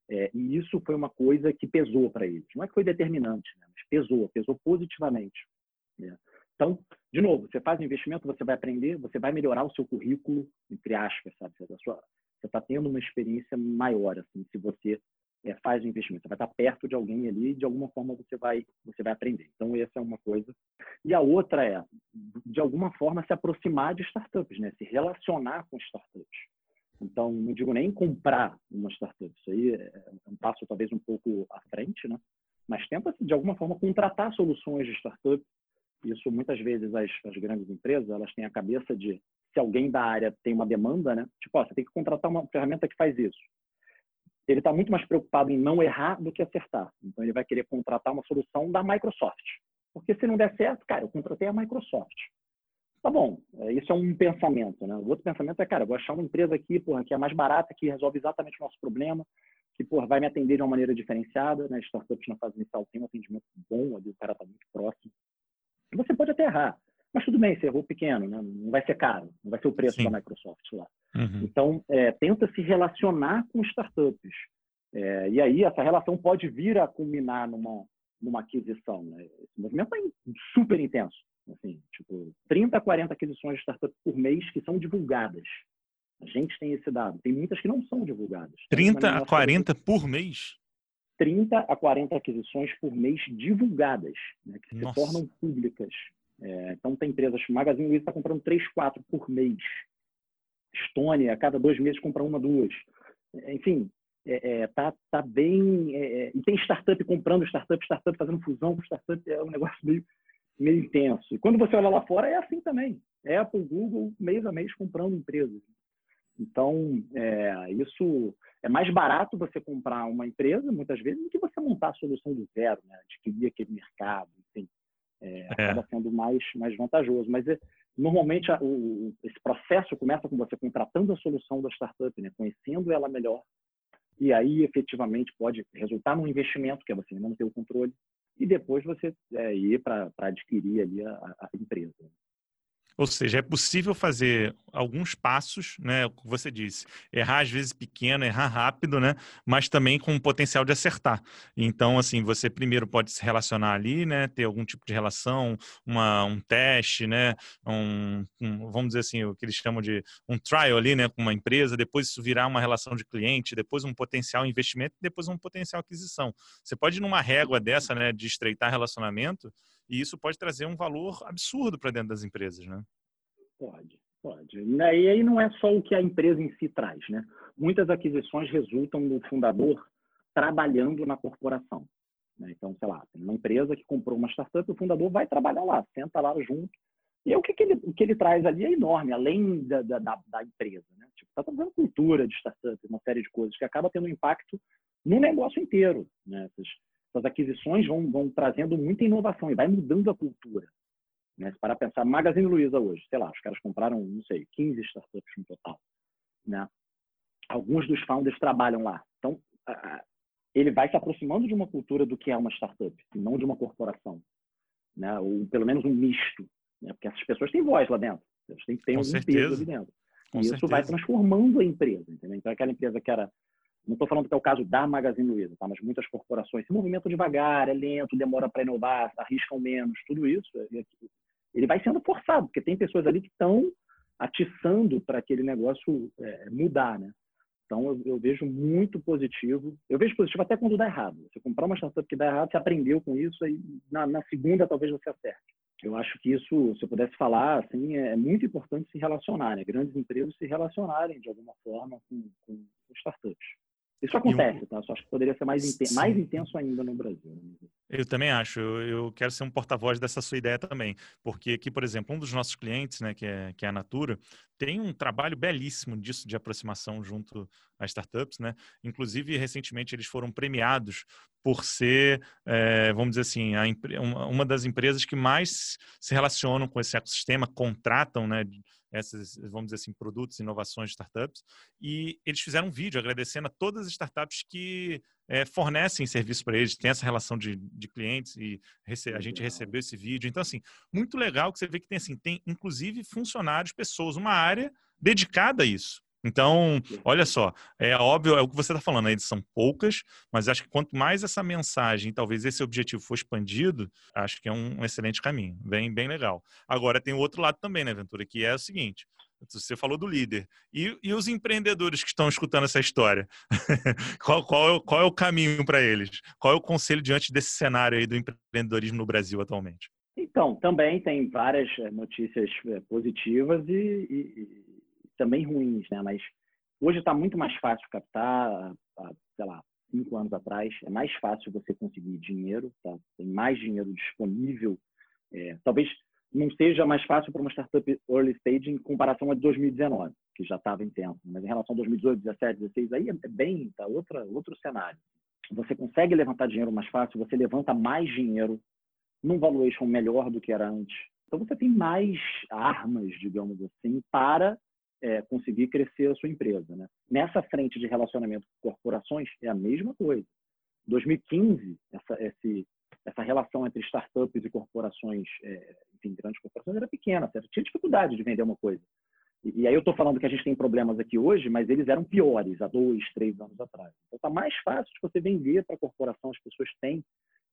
é, e isso foi uma coisa que pesou para eles. Não é que foi determinante, né? mas pesou, pesou positivamente. Né? Então, de novo, você faz investimento, você vai aprender, você vai melhorar o seu currículo, entre aspas, sabe? Você está tendo uma experiência maior, assim, se você é, faz o investimento. Você vai estar perto de alguém ali e de alguma forma você vai, você vai aprender. Então, essa é uma coisa. E a outra é, de alguma forma, se aproximar de startups, né? se relacionar com startups. Então, não digo nem comprar uma startup, isso aí é um passo talvez um pouco à frente, né? mas tenta, de alguma forma, contratar soluções de startup. Isso, muitas vezes, as, as grandes empresas elas têm a cabeça de se alguém da área tem uma demanda, né? Tipo, ó, você tem que contratar uma ferramenta que faz isso ele está muito mais preocupado em não errar do que acertar. Então, ele vai querer contratar uma solução da Microsoft. Porque se não der certo, cara, eu contratei a Microsoft. Tá bom, é, isso é um pensamento, né? O outro pensamento é, cara, eu vou achar uma empresa aqui, porra, que é mais barata, que resolve exatamente o nosso problema, que, porra, vai me atender de uma maneira diferenciada, né? Startups na fase inicial tem um atendimento bom, ali o cara está muito próximo. Você pode até errar, mas tudo bem, você errou pequeno, né? não vai ser caro, não vai ser o preço Sim. da Microsoft lá. Uhum. Então, é, tenta se relacionar com startups. É, e aí, essa relação pode vir a culminar numa, numa aquisição. Né? Esse movimento é super intenso. Assim, tipo, 30, 40 aquisições de startups por mês que são divulgadas. A gente tem esse dado. Tem muitas que não são divulgadas. 30 a 40 por mês? 30 a 40 aquisições por mês divulgadas, né, que Nossa. se tornam públicas. É, então, tem empresas, Magazine Luiza está comprando 3, 4 por mês. Estônia, a cada dois meses compra uma, duas. É, enfim, é, é, tá, tá bem. É, é, e tem startup comprando startup, startup fazendo fusão com startup, é um negócio meio, meio intenso. E quando você olha lá fora, é assim também. Apple, Google, mês a mês comprando empresas. Então, é, isso é mais barato você comprar uma empresa, muitas vezes, do que você montar a solução do zero, né? adquirir aquele mercado, enfim é, é. acaba sendo mais, mais vantajoso. Mas é, normalmente a, o, esse processo começa com você contratando a solução da startup, né? conhecendo ela melhor, e aí efetivamente pode resultar num investimento, que é você não ter o controle, e depois você é, ir para adquirir ali a, a empresa. Ou seja, é possível fazer alguns passos, né? Como você disse, errar às vezes pequeno, errar rápido, né? Mas também com o potencial de acertar. Então, assim, você primeiro pode se relacionar ali, né? Ter algum tipo de relação, uma, um teste, né? Um, um, vamos dizer assim, o que eles chamam de um trial ali, né? Com uma empresa, depois isso virar uma relação de cliente, depois um potencial investimento, depois um potencial aquisição. Você pode ir numa régua dessa, né? De estreitar relacionamento e isso pode trazer um valor absurdo para dentro das empresas, né? Pode, pode. E aí não é só o que a empresa em si traz, né? Muitas aquisições resultam do fundador trabalhando na corporação. Né? Então, sei lá, tem uma empresa que comprou uma startup, o fundador vai trabalhar lá, senta lá junto. E o que, que, ele, o que ele traz ali é enorme, além da, da, da empresa. Né? Tipo, está trazendo cultura de startup, uma série de coisas que acaba tendo impacto no negócio inteiro. Né? Essas aquisições vão, vão trazendo muita inovação e vai mudando a cultura. Né? Se parar pensar, Magazine Luiza hoje, sei lá, os caras compraram, não sei, 15 startups no total. Né? Alguns dos founders trabalham lá. Então, ele vai se aproximando de uma cultura do que é uma startup, e não de uma corporação. Né? Ou pelo menos um misto. Né? Porque essas pessoas têm voz lá dentro. Eles têm, têm algum certeza. peso ali dentro. Com e isso certeza. vai transformando a empresa. Entendeu? Então, aquela empresa que era não estou falando que é o caso da Magazine Luiza, tá? mas muitas corporações se movimentam devagar, é lento, demora para inovar, arriscam menos, tudo isso, é, ele vai sendo forçado, porque tem pessoas ali que estão atiçando para aquele negócio é, mudar, né? Então, eu, eu, vejo muito positivo. Eu vejo positivo até quando dá errado. Você comprar uma startup que dá errado, você aprendeu com isso, aí na, na segunda talvez você acerte. Eu acho que isso, se eu pudesse falar, assim, é muito importante se relacionar, né? Grandes empresas se relacionarem de alguma forma com, com startups. Isso acontece, tá? Só acho que poderia ser mais, inten mais intenso ainda no Brasil. Né? Eu também acho. Eu quero ser um porta-voz dessa sua ideia também. Porque aqui, por exemplo, um dos nossos clientes, né, que é, que é a Natura, tem um trabalho belíssimo disso de aproximação junto às startups, né? Inclusive, recentemente, eles foram premiados por ser, é, vamos dizer assim, uma das empresas que mais se relacionam com esse ecossistema, contratam, né? Esses, vamos dizer assim, produtos, inovações, startups, e eles fizeram um vídeo agradecendo a todas as startups que é, fornecem serviço para eles, tem essa relação de, de clientes e a gente recebeu esse vídeo. Então, assim, muito legal que você vê que tem, assim, tem inclusive funcionários, pessoas, uma área dedicada a isso. Então, olha só, é óbvio, é o que você está falando, aí são poucas, mas acho que quanto mais essa mensagem, talvez esse objetivo for expandido, acho que é um, excelente caminho, bem, bem legal. Agora, tem o outro lado também, né, Ventura, que é o seguinte, você falou do líder. E, e os empreendedores que estão escutando essa história? qual, qual, é, qual é o caminho para eles? Qual é o conselho diante desse cenário aí do empreendedorismo no Brasil atualmente? Então, também tem várias eh, notícias eh, positivas e, e, também ruins, né? Mas hoje está muito mais fácil captar, sei lá, cinco anos atrás, é mais fácil você conseguir dinheiro, tá? Tem mais dinheiro disponível. É, talvez não seja mais fácil para uma startup early stage em comparação a 2019, que já estava intenso. Mas em relação a 2018, 2017, 2016, aí é bem tá outra, outro cenário. Você consegue levantar dinheiro mais fácil, você levanta mais dinheiro num valuation melhor do que era antes. Então você tem mais armas, digamos assim, para é, conseguir crescer a sua empresa. Né? Nessa frente de relacionamento com corporações, é a mesma coisa. 2015, essa, esse, essa relação entre startups e corporações, é, enfim, grandes corporações, era pequena, certo? tinha dificuldade de vender uma coisa. E, e aí eu estou falando que a gente tem problemas aqui hoje, mas eles eram piores há dois, três anos atrás. Então está mais fácil de você vender para a corporação, as pessoas têm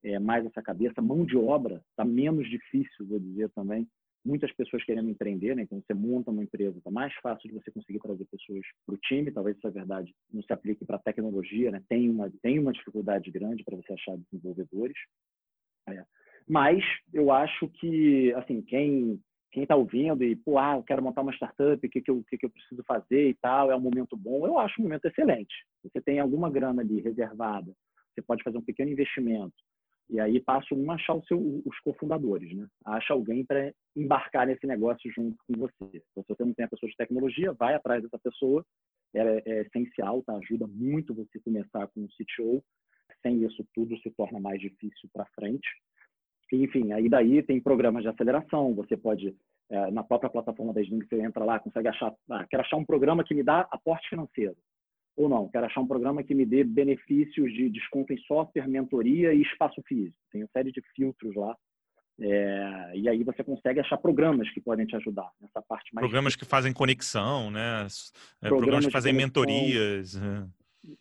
é, mais essa cabeça, mão de obra está menos difícil, vou dizer também, muitas pessoas querendo empreender, né? Então você monta uma empresa, está mais fácil de você conseguir trazer pessoas para o time. Talvez é verdade, não se aplique para a tecnologia, né? Tem uma tem uma dificuldade grande para você achar desenvolvedores. É. Mas eu acho que assim quem quem está ouvindo e pô, ah, eu quero montar uma startup, o que que eu que que eu preciso fazer e tal, é um momento bom. Eu acho um momento excelente. Você tem alguma grana ali reservada, você pode fazer um pequeno investimento e aí passa um a achar seu, os cofundadores, né? Acha alguém para embarcar nesse negócio junto com você. Então, se você não tem a pessoa de tecnologia, vai atrás dessa pessoa. É, é essencial, tá? Ajuda muito você começar com um CTO. Sem isso tudo se torna mais difícil para frente. Enfim, aí daí tem programas de aceleração. Você pode é, na própria plataforma da Sling, você entra lá, consegue achar, ah, quero achar um programa que me dá aporte financeiro ou não, quero achar um programa que me dê benefícios de desconto em software, mentoria e espaço físico. Tem uma série de filtros lá. É, e aí você consegue achar programas que podem te ajudar nessa parte mais. Programas difícil. que fazem conexão, né? É, programas, programas que fazem mentorias. É.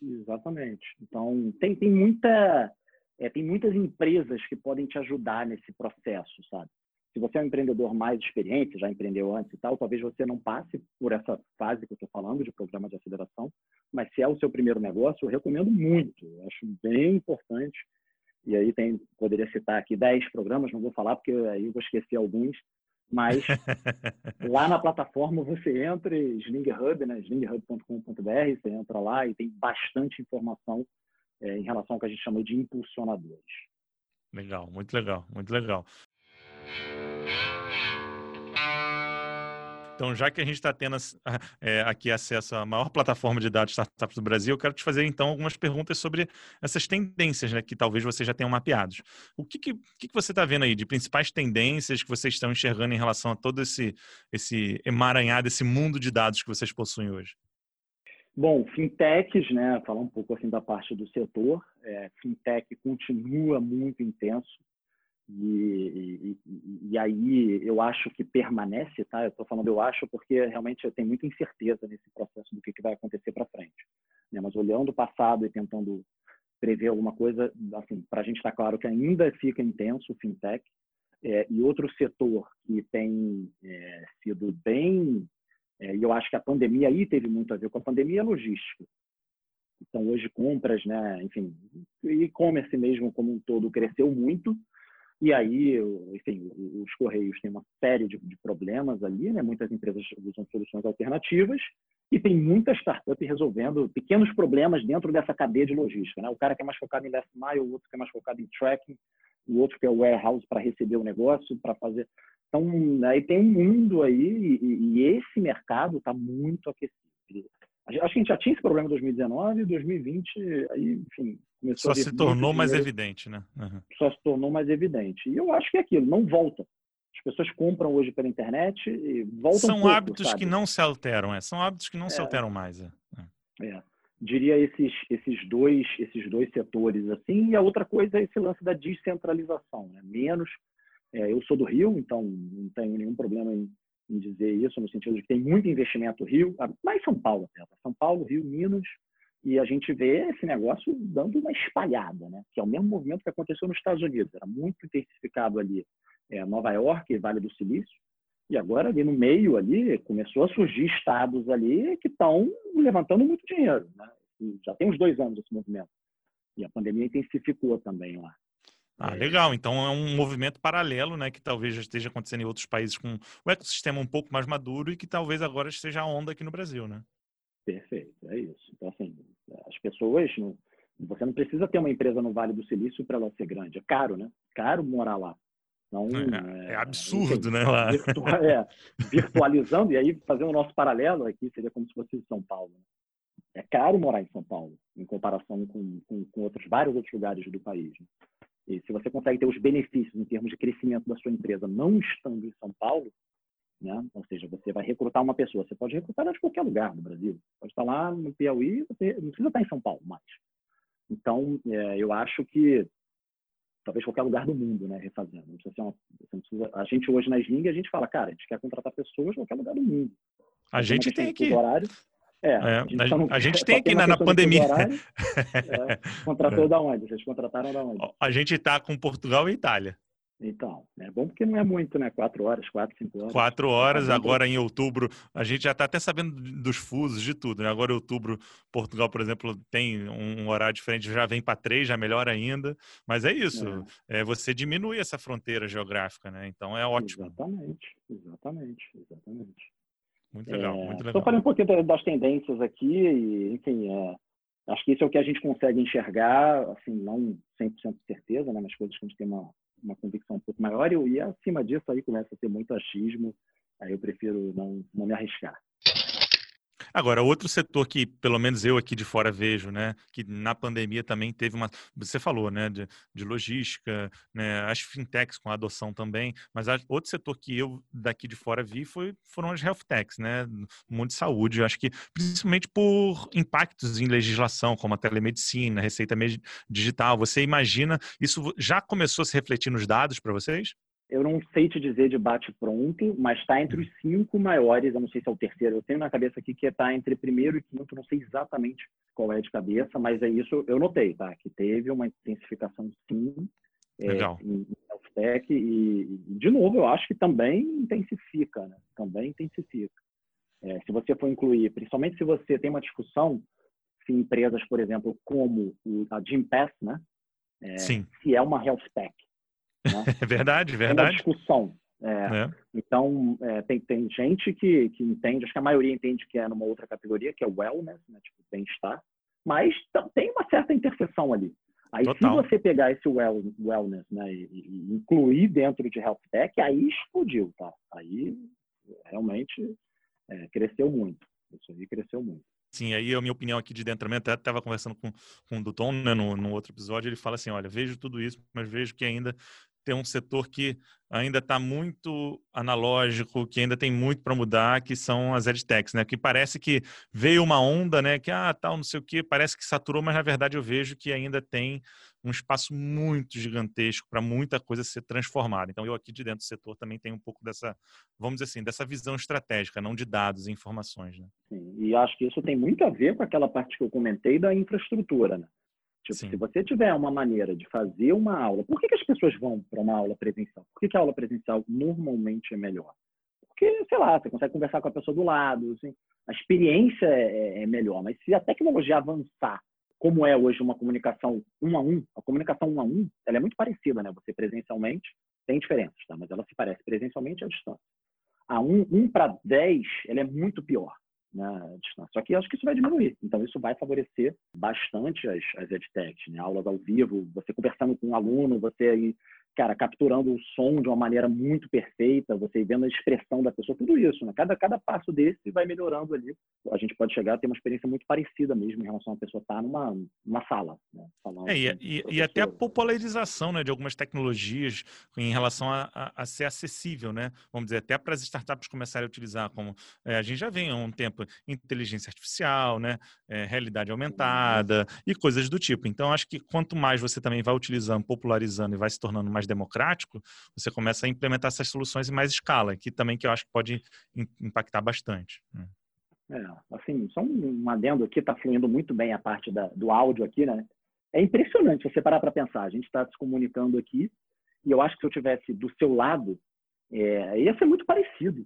Exatamente. Então tem, tem muita é, tem muitas empresas que podem te ajudar nesse processo, sabe? Se você é um empreendedor mais experiente, já empreendeu antes e tal, talvez você não passe por essa fase que eu estou falando de programa de aceleração, mas se é o seu primeiro negócio, eu recomendo muito, eu acho bem importante. E aí tem, poderia citar aqui 10 programas, não vou falar porque aí eu vou esquecer alguns, mas lá na plataforma você entra, Sling Hub, né, slinghub.com.br, você entra lá e tem bastante informação é, em relação ao que a gente chama de impulsionadores. Legal, muito legal, muito legal. Então, já que a gente está tendo é, aqui acesso à maior plataforma de dados startups do Brasil, eu quero te fazer então algumas perguntas sobre essas tendências né, que talvez vocês já tenham mapeados. O que, que, que você está vendo aí de principais tendências que vocês estão enxergando em relação a todo esse, esse emaranhado, esse mundo de dados que vocês possuem hoje? Bom, fintechs, né? Falar um pouco assim da parte do setor. É, fintech continua muito intenso. E, e, e, aí eu acho que permanece, tá? Eu estou falando eu acho porque realmente eu tenho muita incerteza nesse processo do que, que vai acontecer para frente. Né? Mas olhando o passado e tentando prever alguma coisa, assim, para a gente está claro que ainda fica intenso o fintech. É, e outro setor que tem é, sido bem, é, e eu acho que a pandemia aí teve muito a ver com a pandemia, é logística. Então hoje compras, né, enfim, e-commerce mesmo como um todo cresceu muito e aí, enfim, os Correios têm uma série de, de, problemas ali, né? Muitas empresas usam soluções alternativas e tem muita startup resolvendo pequenos problemas dentro dessa cadeia de logística, né? O cara que é mais focado em last mile, o outro que é mais focado em tracking, o outro que é o warehouse para receber o negócio, para fazer. Então, aí tem um mundo aí e, e esse mercado está muito aquecido. Acho que a gente já tinha esse problema em 2019, 2020, aí, enfim, começou Só se tornou mais evidente, né? Uhum. Só se tornou mais evidente. E eu acho que é aquilo, não volta. As pessoas compram hoje pela internet e voltam São pouco, hábitos sabe? que não se alteram, é. São hábitos que não é. se alteram mais. É. é. Diria esses, esses, dois, esses dois setores assim. E a outra coisa é esse lance da descentralização. Né? Menos. É, eu sou do Rio, então não tenho nenhum problema em, em, dizer isso, no sentido de que tem muito investimento Rio, mais São Paulo até. São Paulo, Rio, Minas, e a gente vê esse negócio dando uma espalhada, né? que é o mesmo movimento que aconteceu nos Estados Unidos. Era muito intensificado ali é, Nova York, Vale do Silício, e agora ali no meio ali começou a surgir estados ali que estão levantando muito dinheiro. Né? Já tem uns dois anos esse movimento. E a pandemia intensificou também lá. Ah, legal. Então é um movimento paralelo, né, que talvez já esteja acontecendo em outros países com o ecossistema um pouco mais maduro e que talvez agora esteja a onda aqui no Brasil, né? Perfeito, é isso. Então, assim, as pessoas, não, você não precisa ter uma empresa no Vale do Silício para ela ser grande. É caro, né? Caro morar lá. Então, é, é, é absurdo, enfim, né? Lá. Virtua, é, virtualizando, e aí fazendo o nosso paralelo aqui, seria como se fosse São Paulo. Né? É caro morar em São Paulo, em comparação com, com, com outros vários outros lugares do país. Né? E se você consegue ter os benefícios em termos de crescimento da sua empresa não estando em São Paulo, né? ou seja, você vai recrutar uma pessoa, você pode recrutar de qualquer lugar do Brasil. Pode estar lá no Piauí, você não precisa estar em São Paulo mais. Então, é, eu acho que talvez qualquer lugar do mundo, né, refazendo. Não precisa ser uma, não precisa, a gente hoje na Sling, a gente fala, cara, a gente quer contratar pessoas em qualquer lugar do mundo. A gente tem aqui. Horário, é, é, a gente, a, não, a gente tem aqui na, na pandemia. Horário, é, contratou é. da onde? Vocês contrataram da onde? A gente está com Portugal e Itália. Então, é bom porque não é muito, né? Quatro horas, quatro, cinco horas. Quatro horas, agora em outubro, a gente já está até sabendo dos fusos, de tudo, né? Agora em outubro, Portugal, por exemplo, tem um horário diferente, já vem para três, já melhor ainda. Mas é isso, é. é. você diminui essa fronteira geográfica, né? Então é ótimo. Exatamente, exatamente, exatamente. Muito legal, é, muito legal. Estou falando um pouquinho das tendências aqui e, enfim, é, acho que isso é o que a gente consegue enxergar, assim, não 100% de certeza, né? Mas coisas que a gente tem uma uma convicção um pouco maior e, e acima disso aí começa a ter muito achismo, aí eu prefiro não, não me arriscar. Agora, outro setor que, pelo menos eu aqui de fora vejo, né, que na pandemia também teve uma, você falou, né, de, de logística, né, as fintechs com a adoção também, mas outro setor que eu daqui de fora vi foi, foram as health techs, né, mundo de saúde, eu acho que principalmente por impactos em legislação, como a telemedicina, a receita digital, você imagina, isso já começou a se refletir nos dados para vocês? Eu não sei te dizer de bate-pronto, mas está entre os cinco maiores, eu não sei se é o terceiro, eu tenho na cabeça aqui que está entre primeiro e quinto, não sei exatamente qual é de cabeça, mas é isso, eu notei, tá? Que teve uma intensificação sim é, em health tech e, de novo, eu acho que também intensifica, né? Também intensifica. É, se você for incluir, principalmente se você tem uma discussão, se empresas, por exemplo, como a Gympass, né? É, Sim. Se é uma health tech, né? É verdade, verdade. É uma discussão. É, é. Então, é, tem, tem gente que, que entende, acho que a maioria entende que é numa outra categoria, que é o wellness, né, tipo bem-estar, mas tem uma certa interseção ali. Aí, Total. se você pegar esse well, wellness né, e, e, incluir dentro de health tech, aí explodiu, tá? Aí realmente é, cresceu muito. Isso aí cresceu muito. Sim, aí a minha opinião aqui de dentro, até estava conversando com, com o Duton né, no, no outro episódio, ele fala assim, olha, vejo tudo isso, mas vejo que ainda tem um setor que ainda está muito analógico, que ainda tem muito para mudar, que são as edtechs, né? Que parece que veio uma onda, né? Que ah, tal, não sei o que, parece que saturou, mas na verdade eu vejo que ainda tem um espaço muito gigantesco para muita coisa ser transformada. Então eu aqui de dentro do setor também tenho um pouco dessa, vamos dizer assim, dessa visão estratégica, não de dados e informações, né? Sim, e acho que isso tem muito a ver com aquela parte que eu comentei da infraestrutura, né? Tipo, Sim. se você tiver uma maneira de fazer uma aula, por que, que as pessoas vão para uma aula presencial? Por que, que, a aula presencial normalmente é melhor? Porque, sei lá, você consegue conversar com a pessoa do lado, assim, a experiência é, é, é melhor. Mas se a tecnologia avançar, como é hoje uma comunicação um a um, a comunicação um a um, ela é muito parecida, né? Você presencialmente tem diferenças, tá? Mas ela se parece presencialmente à distância. A um, um para dez, ela é muito pior né, distância. Só que acho que isso vai diminuir. Então, isso vai favorecer bastante as, as edtechs, né? aulas ao vivo, você conversando com um aluno, você cara, capturando o som de uma maneira muito perfeita, você vendo a expressão da pessoa, tudo isso, né? Cada, cada passo desse vai melhorando ali. A gente pode chegar a ter uma experiência muito parecida mesmo em relação a pessoa estar numa, numa sala. Né? É, e, e, e, até a popularização né, de algumas tecnologias em relação a, a, a, ser acessível, né? Vamos dizer, até para as startups começarem a utilizar, como é, a gente já vem há um tempo, inteligência artificial, né? É, realidade aumentada e coisas do tipo. Então, acho que quanto mais você também vai utilizando, popularizando e vai se tornando mais mais democrático, você começa a implementar essas soluções em mais escala, que também que eu acho que pode impactar bastante. Né? É, assim, só um adendo aqui, está fluindo muito bem a parte da, do áudio aqui, né? É impressionante você parar para pensar. A gente está se comunicando aqui e eu acho que se eu tivesse do seu lado, é, ia ser muito parecido.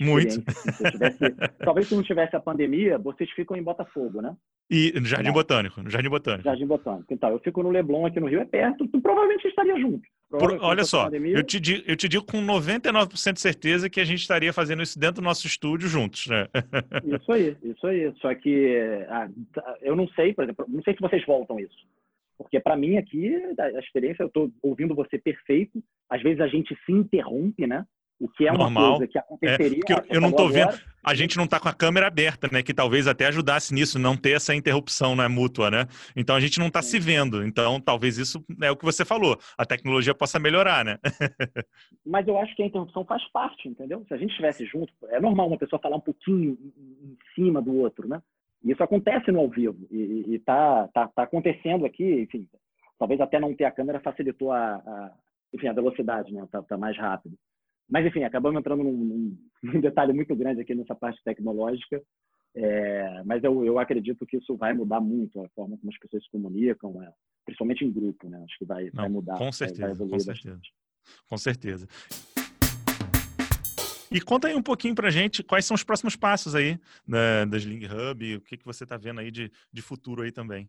Muito. Se tivesse, talvez se não tivesse a pandemia, vocês ficam em Botafogo, né? E no Jardim Botânico, no Jardim Botânico. Jardim Botânico. Então, eu fico no Leblon aqui no Rio, é perto, tu provavelmente estaria junto. Olha só, eu te, digo, eu te digo com 99% de certeza que a gente estaria fazendo isso dentro do nosso estúdio juntos, né? Isso aí, isso aí. Só que ah, eu não sei, por exemplo, não sei se vocês voltam isso. Porque para mim aqui, a experiência, eu estou ouvindo você perfeito, às vezes a gente se interrompe, né? O que é Normal. uma coisa que é, aconteceria. É, eu, eu não estou vendo. A gente não está com a câmera aberta, né? Que talvez até ajudasse nisso, não ter essa interrupção né, mútua, né? Então a gente não está se vendo. Então talvez isso é o que você falou. A tecnologia possa melhorar, né? Mas eu acho que a interrupção faz parte, entendeu? Se a gente estivesse junto, é normal uma pessoa falar um pouquinho em cima do outro, né? E isso acontece no ao vivo. E está tá, tá acontecendo aqui, enfim. Talvez até não ter a câmera facilitou a, a enfim, a velocidade, né? Tá, tá mais rápido. Mas, enfim, acabamos entrando num, num, detalhe muito grande aqui nessa parte tecnológica. É, mas eu, eu acredito que isso vai mudar muito a forma como as pessoas se comunicam, é, principalmente em grupo, né? Acho que vai, Não, vai mudar. Com certeza, vai, com certeza. Com certeza. E conta aí um pouquinho para gente quais são os próximos passos aí né, da Sling Hub, o que, que você está vendo aí de, de futuro aí também.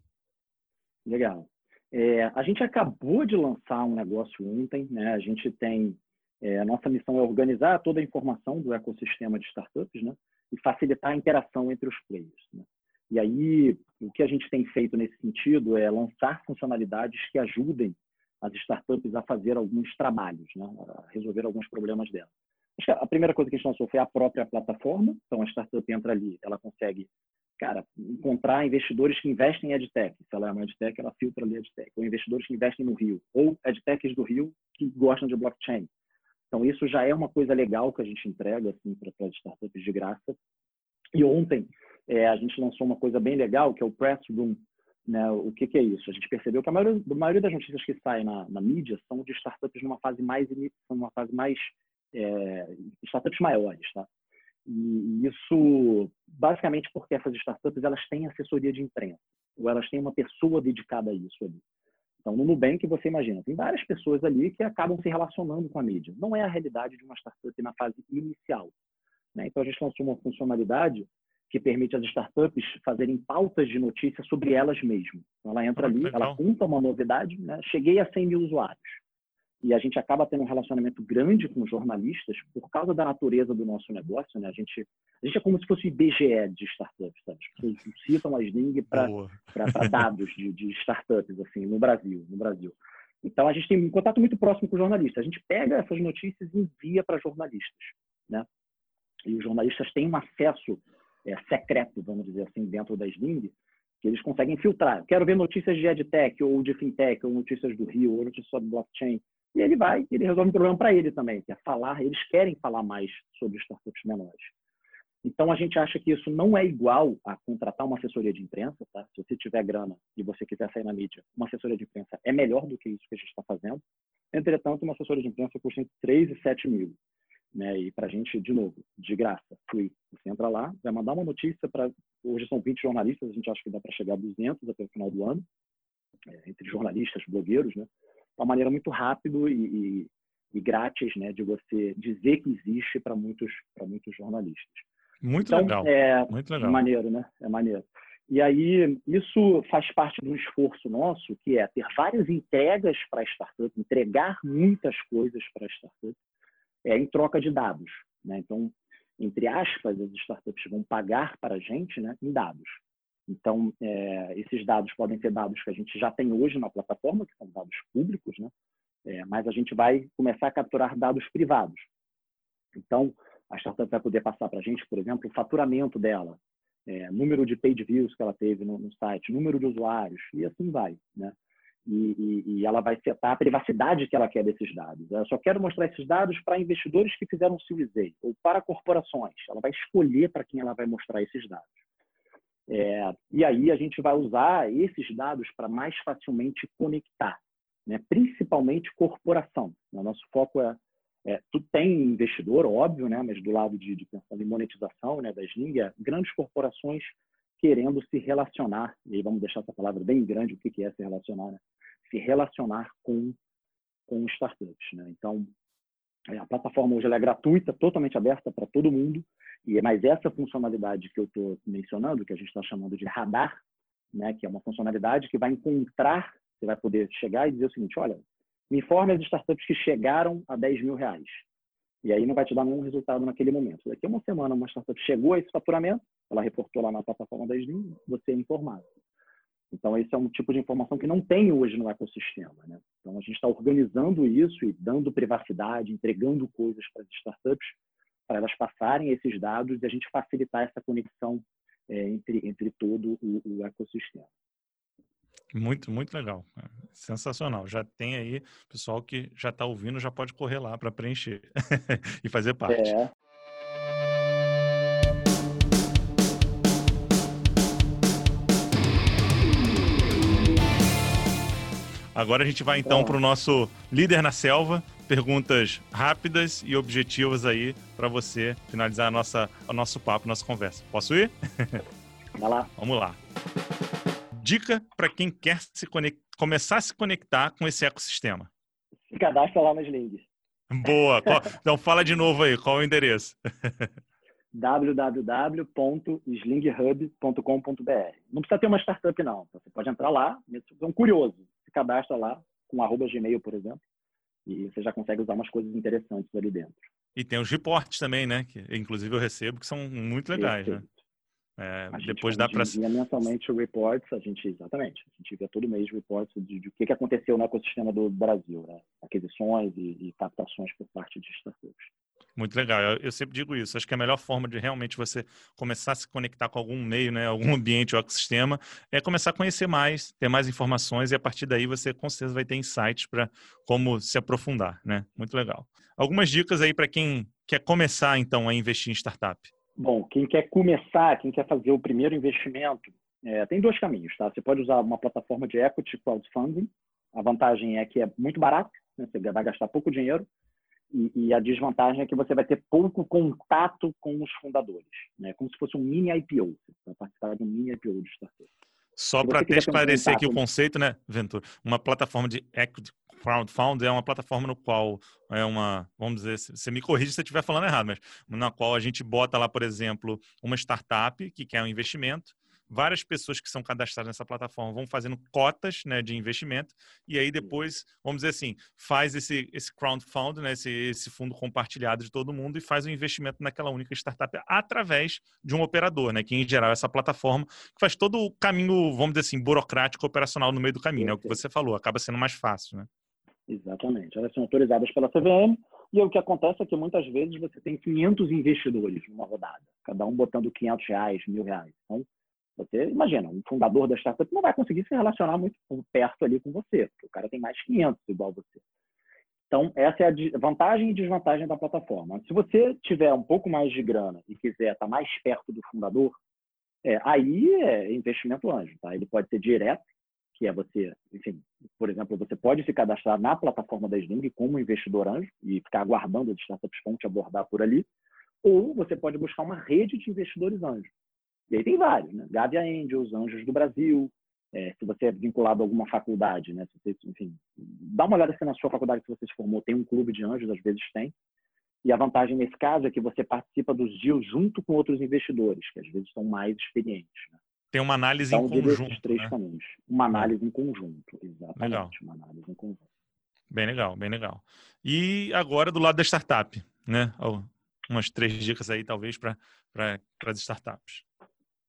Legal. É, a gente acabou de lançar um negócio ontem, né? A gente tem é, a nossa missão é organizar toda a informação do ecossistema de startups né, e facilitar a interação entre os players. Né. E aí, o que a gente tem feito nesse sentido é lançar funcionalidades que ajudem as startups a fazer alguns trabalhos, né, a resolver alguns problemas delas. a primeira coisa que a gente lançou foi a própria plataforma. Então, a startup entra ali, ela consegue cara, encontrar investidores que investem em EdTech. Se ela é uma EdTech, ela filtra ali EdTech. Ou investidores que investem no Rio. Ou EdTechs do Rio que gostam de blockchain. Então, isso já é uma coisa legal que a gente entrega assim, para as startups de graça. E ontem é, a gente lançou uma coisa bem legal, que é o Press Room. Né? O que, que, é isso? A gente percebeu que a maioria, a maioria das notícias que saem na, na, mídia são de startups numa fase mais numa fase mais é, startups maiores, tá? E isso basicamente porque essas startups elas têm assessoria de imprensa ou elas têm uma pessoa dedicada a isso ali. Então, no Nubank, você imagina, tem várias pessoas ali que acabam se relacionando com a mídia. Não é a realidade de uma startup na fase inicial. Né? Então, a gente lançou uma funcionalidade que permite às startups fazerem pautas de notícias sobre elas mesmas. Então, ela entra ali, ela conta uma novidade, né? cheguei a 100 mil usuários e a gente acaba tendo um relacionamento grande com jornalistas por causa da natureza do nosso negócio, né? A gente, a gente é como se fosse IBGE de startups, sabe? As pessoas citam a Sling para dados de, de, startups, assim, no Brasil, no Brasil. Então, a gente tem um contato muito próximo com jornalistas. A gente pega essas notícias e envia para jornalistas, né? E os jornalistas têm um acesso é, secreto, vamos dizer assim, dentro da Sling, que eles conseguem filtrar. Eu quero ver notícias de EdTech, ou de FinTech, ou notícias do Rio, ou notícias sobre blockchain. E ele vai, ele resolve um problema para ele também, que é falar, eles querem falar mais sobre startups menores. Então, a gente acha que isso não é igual a contratar uma assessoria de imprensa, tá? Se você tiver grana e você quiser sair na mídia, uma assessoria de imprensa é melhor do que isso que a gente está fazendo. Entretanto, uma assessoria de imprensa custa entre 3 e 7 mil. Né? E para a gente, de novo, de graça, free. Você entra lá, vai mandar uma notícia para... Hoje são 20 jornalistas, a gente acha que dá para chegar a 200 até o final do ano, é, entre jornalistas, blogueiros, né? Uma maneira muito rápida e, e, e, grátis né, de você dizer que existe para muitos, muitos jornalistas. Muito então, legal. É, muito legal. É maneiro, né? É maneiro. E aí, isso faz parte de um esforço nosso, que é ter várias entregas para a startup, entregar muitas coisas para a startup, é, em troca de dados. Né? Então, entre aspas, as startups vão pagar para a gente né, em dados. Então, é, esses dados podem ser dados que a gente já tem hoje na plataforma, que são dados públicos, né? é, mas a gente vai começar a capturar dados privados. Então, a startup vai poder passar para a gente, por exemplo, o faturamento dela, é, número de page views que ela teve no, no, site, número de usuários, e assim vai. Né? E, e, e, ela vai setar a privacidade que ela quer desses dados. Eu só quero mostrar esses dados para investidores que fizeram Series A ou para corporações. Ela vai escolher para quem ela vai mostrar esses dados. É, e aí a gente vai usar esses dados para mais facilmente conectar, né? principalmente corporação. O nosso foco é, é, tu tem investidor, óbvio, né? mas do lado de, de pensando em monetização né? da Sling, é grandes corporações querendo se relacionar, e aí vamos deixar essa palavra bem grande, o que é se relacionar, né? se relacionar com, com startups. Né? Então, a plataforma hoje é gratuita, totalmente aberta para todo mundo, e é mais essa funcionalidade que eu estou mencionando, que a gente está chamando de radar, né? que é uma funcionalidade que vai encontrar, você vai poder chegar e dizer o seguinte, olha, me informe as startups que chegaram a 10 mil reais. E aí não vai te dar nenhum resultado naquele momento. Daqui a uma semana, uma startup chegou a esse faturamento, ela reportou lá na plataforma da Slim, você é informado. Então, esse é um tipo de informação que não tem hoje no ecossistema. Né? Então, a gente está organizando isso e dando privacidade, entregando coisas para as startups, para elas passarem esses dados e a gente facilitar essa conexão é, entre, entre todo o, o ecossistema. Muito, muito legal. É, sensacional. Já tem aí pessoal que já está ouvindo, já pode correr lá para preencher e fazer parte. É. Agora a gente vai então para o nosso líder na selva. Perguntas rápidas e objetivas aí para você finalizar a nossa, o nosso papo, nossa conversa. Posso ir? Vai lá. Vamos lá dica para quem quer se começar a se conectar com esse ecossistema? Se cadastra lá nas links. Boa. então fala de novo aí, qual é o endereço? www.slinghub.com.br. Não precisa ter uma startup, não. Você pode entrar lá, é um curioso, se cadastra lá com arroba gmail, por exemplo, e você já consegue usar umas coisas interessantes ali dentro. E tem os reportes também, né? Que inclusive eu recebo, que são muito legais, né? É, a depois gente, dá para. mensalmente reports, a gente, exatamente, a gente envia todo mês reports de, de o que, que aconteceu no ecossistema do Brasil, né? aquisições e, e captações por parte de startups. Muito legal. Eu, eu, sempre digo isso. Acho que a melhor forma de realmente você começar a se conectar com algum meio, né, algum ambiente ou ecossistema, é começar a conhecer mais, ter mais informações e a partir daí você com certeza vai ter insights para como se aprofundar, né? Muito legal. Algumas dicas aí para quem quer começar então a investir em startup. Bom, quem quer começar, quem quer fazer o primeiro investimento, é, tem dois caminhos, tá? Você pode usar uma plataforma de equity crowdfunding. A vantagem é que é muito barato, né? você vai gastar pouco dinheiro. E, e, a desvantagem é que você vai ter pouco contato com os fundadores, né? Como se fosse um mini IPO, você vai participar de um mini IPO de startup. Só para até esclarecer um aqui o conceito, né, Ventura? Uma plataforma de equity crowdfunding é uma plataforma no qual é uma, vamos dizer, você me corrige se eu estiver falando errado, mas na qual a gente bota lá, por exemplo, uma startup que quer um investimento, várias pessoas que são cadastradas nessa plataforma vão fazendo cotas né, de investimento e aí depois, vamos dizer assim, faz esse, esse crowdfunding, né, esse, esse fundo compartilhado de todo mundo e faz o um investimento naquela única startup através de um operador, né, que em geral é essa plataforma que faz todo o caminho, vamos dizer assim, burocrático, operacional no meio do caminho, é né, o que você falou, acaba sendo mais fácil, né? Exatamente. Elas são autorizadas pela CVM e o que acontece é que muitas vezes você tem 500 investidores numa rodada, cada um botando 500 reais, mil reais. Então, você imagina, um fundador da startup não vai conseguir se relacionar muito perto ali com você, porque o cara tem mais 500 igual você. Então, essa é a vantagem e desvantagem da plataforma. Se você tiver um pouco mais de grana e quiser estar mais perto do fundador, é, aí é investimento anjo. Tá? Ele pode ser direto, que é você, enfim, por exemplo, você pode se cadastrar na plataforma da Sling como investidor anjo e ficar aguardando as startups vão te abordar por ali, ou você pode buscar uma rede de investidores anjos. E aí tem vários, né? Gavia Angels, Anjos do Brasil, é, se você é vinculado a alguma faculdade, né? Se você, enfim, dá uma olhada se na sua faculdade que você se formou tem um clube de anjos, às vezes tem. E a vantagem nesse caso é que você participa dos deals junto com outros investidores, que às vezes são mais experientes. Né? Tem uma análise então, em conjunto. três né? caminhos. Uma análise em conjunto, exatamente. Legal. Uma análise em conjunto. Bem legal, bem legal. E agora do lado da startup, né? Umas três dicas aí, talvez, para as startups.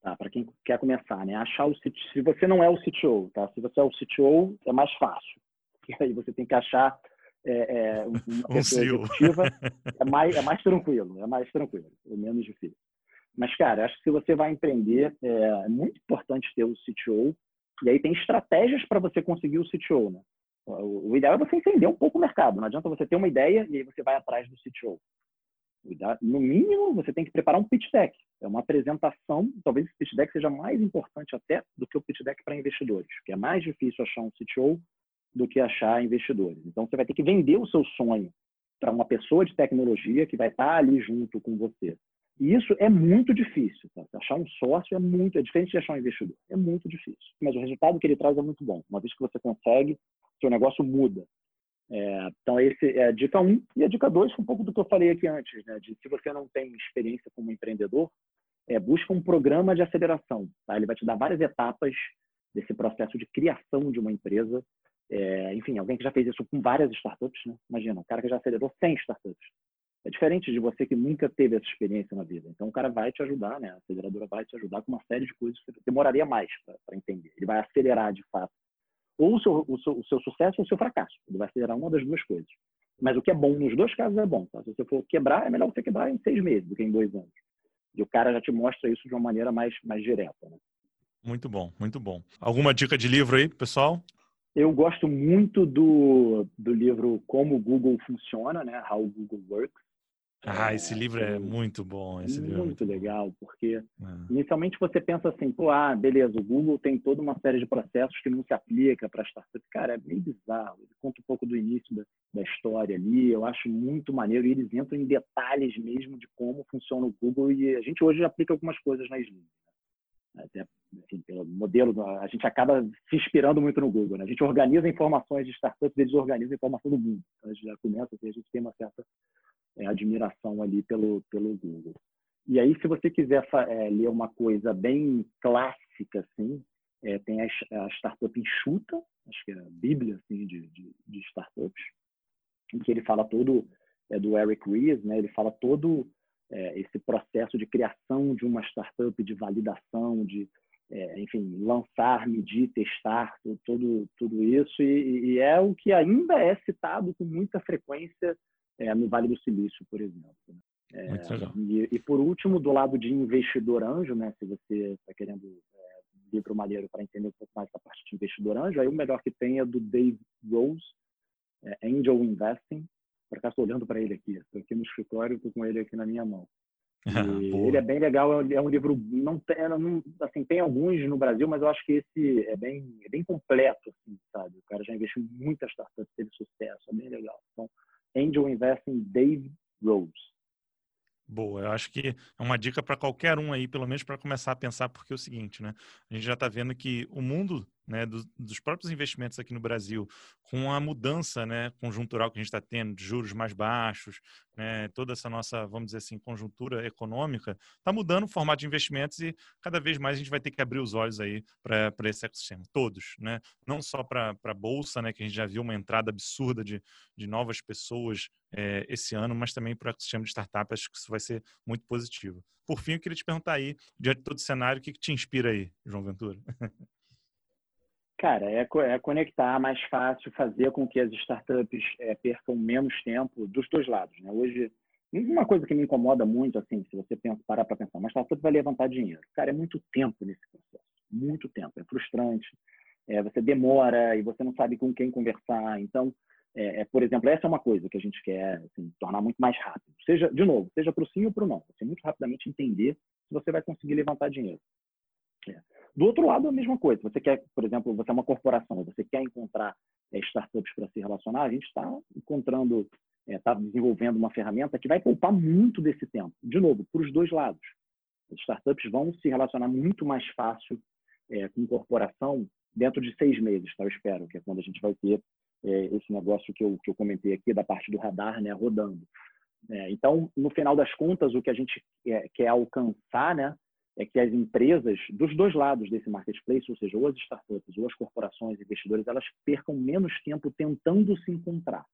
Tá, para quem quer começar, né? Achar o CTO, se você não é o CTO, tá? Se você é o CTO, é mais fácil. E aí você tem que achar é, é, uma um pessoa executiva, é mais, é mais tranquilo, é mais tranquilo, é menos difícil. Mas, cara, acho que se você vai empreender, é, é muito importante ter o CTO, e aí tem estratégias para você conseguir o CTO, né? O, ideal é você entender um pouco o mercado, não adianta você ter uma ideia e aí você vai atrás do CTO. No mínimo, você tem que preparar um pitch deck. É uma apresentação, talvez esse pitch deck seja mais importante até do que o pitch deck para investidores, que é mais difícil achar um CTO do que achar investidores. Então, você vai ter que vender o seu sonho para uma pessoa de tecnologia que vai estar ali junto com você. E isso é muito difícil. Tá? Achar um sócio é muito, é diferente de achar um investidor. É muito difícil. Mas o resultado que ele traz é muito bom. Uma vez que você consegue, seu negócio muda. É, então, esse é a dica 1. Um. E a dica 2 foi um pouco do que eu falei aqui antes, né? de se você não tem experiência como empreendedor, é, busca um programa de aceleração. Tá? Ele vai te dar várias etapas desse processo de criação de uma empresa. É, enfim, alguém que já fez isso com várias startups, né? imagina, um cara que já acelerou 100 startups. É diferente de você que nunca teve essa experiência na vida. Então, o cara vai te ajudar, né? a aceleradora vai te ajudar com uma série de coisas que demoraria mais para entender. Ele vai acelerar, de fato, ou o seu, o, seu, o seu sucesso ou o seu fracasso. Ele vai acelerar uma das duas coisas. Mas o que é bom nos dois casos é bom. Tá? Se você for quebrar, é melhor você quebrar em seis meses do que em dois anos. E o cara já te mostra isso de uma maneira mais, mais direta. Né? Muito bom, muito bom. Alguma dica de livro aí, pessoal? Eu gosto muito do, do livro Como o Google Funciona, né? How Google Works. Ah, esse livro é muito bom. Esse muito livro. É legal, porque é. inicialmente você pensa assim, pô, ah, beleza, o Google tem toda uma série de processos que não se aplica para startup. Cara, é meio bizarro. Ele conta um pouco do início da, da história ali, eu acho muito maneiro. E eles entram em detalhes mesmo de como funciona o Google e a gente hoje aplica algumas coisas na Slim. Né? Até, assim, pelo modelo, a gente acaba se inspirando muito no Google. Né? A gente organiza informações de startups, eles organizam a informação do mundo. Então, a gente já começa, assim, a gente tem uma certa é, admiração ali pelo, pelo Google. E aí, se você quiser é, ler uma coisa bem clássica, assim, é, tem a, a, Startup Enxuta, acho que é a bíblia assim, de, de, de startups, em que ele fala todo, é do Eric Ries, né? ele fala todo é, esse processo de criação de uma startup, de validação, de, é, enfim, lançar, medir, testar, tudo, tudo isso, e, e, é o que ainda é citado com muita frequência é, no Vale do Silício, por exemplo. Né? É, e, e, por último, do lado de investidor anjo, né, se você está querendo é, um livro maneiro para entender um pouco mais da parte de investidor anjo, aí o melhor que tem é do Dave Rose, é, Angel Investing. Por acaso estou olhando para ele aqui, estou aqui no escritório, estou com ele aqui na minha mão. ele é bem legal, é um livro não tem, não, assim tem alguns no Brasil, mas eu acho que esse é bem é bem completo, assim, sabe? O cara já investiu em muitas startups, teve sucesso, é bem legal. Então Angel Investing Dave Rose. Boa, eu acho que é uma dica para qualquer um aí, pelo menos para começar a pensar, porque é o seguinte, né? A gente já está vendo que o mundo né, dos, dos, próprios investimentos aqui no Brasil, com a mudança né, conjuntural que a gente está tendo, de juros mais baixos, né, toda essa nossa, vamos dizer assim, conjuntura econômica, está mudando o formato de investimentos e cada vez mais a gente vai ter que abrir os olhos aí para esse ecossistema, todos, né? não só para a Bolsa, né, que a gente já viu uma entrada absurda de, de novas pessoas é, esse ano, mas também para o ecossistema de startups, acho que isso vai ser muito positivo. Por fim, eu queria te perguntar aí, diante de todo o cenário, o que, que te inspira aí, João Ventura? Cara, é, é, conectar mais fácil, fazer com que as startups é, percam menos tempo dos dois lados. Né? Hoje, uma coisa que me incomoda muito, assim, se você pensa, parar para pensar, uma startup vai levantar dinheiro. Cara, é muito tempo nesse processo, muito tempo. É frustrante, é, você demora e você não sabe com quem conversar. Então, é, é por exemplo, essa é uma coisa que a gente quer assim, tornar muito mais rápido. Seja, de novo, seja para o sim ou para o não. Você muito rapidamente entender se você vai conseguir levantar dinheiro. É. Do outro lado, a mesma coisa. Você quer, por exemplo, você é uma corporação, você quer encontrar é, startups para se relacionar, a gente está encontrando, está é, desenvolvendo uma ferramenta que vai poupar muito desse tempo. De novo, para os dois lados. As startups vão se relacionar muito mais fácil é, com corporação dentro de seis meses, tá? eu espero, que é quando a gente vai ter é, esse negócio que eu, que eu comentei aqui da parte do radar né, rodando. É, então, no final das contas, o que a gente quer alcançar né, é que as empresas dos dois lados desse marketplace, ou seja, ou as startups ou as corporações, investidores, elas percam menos tempo tentando se encontrar,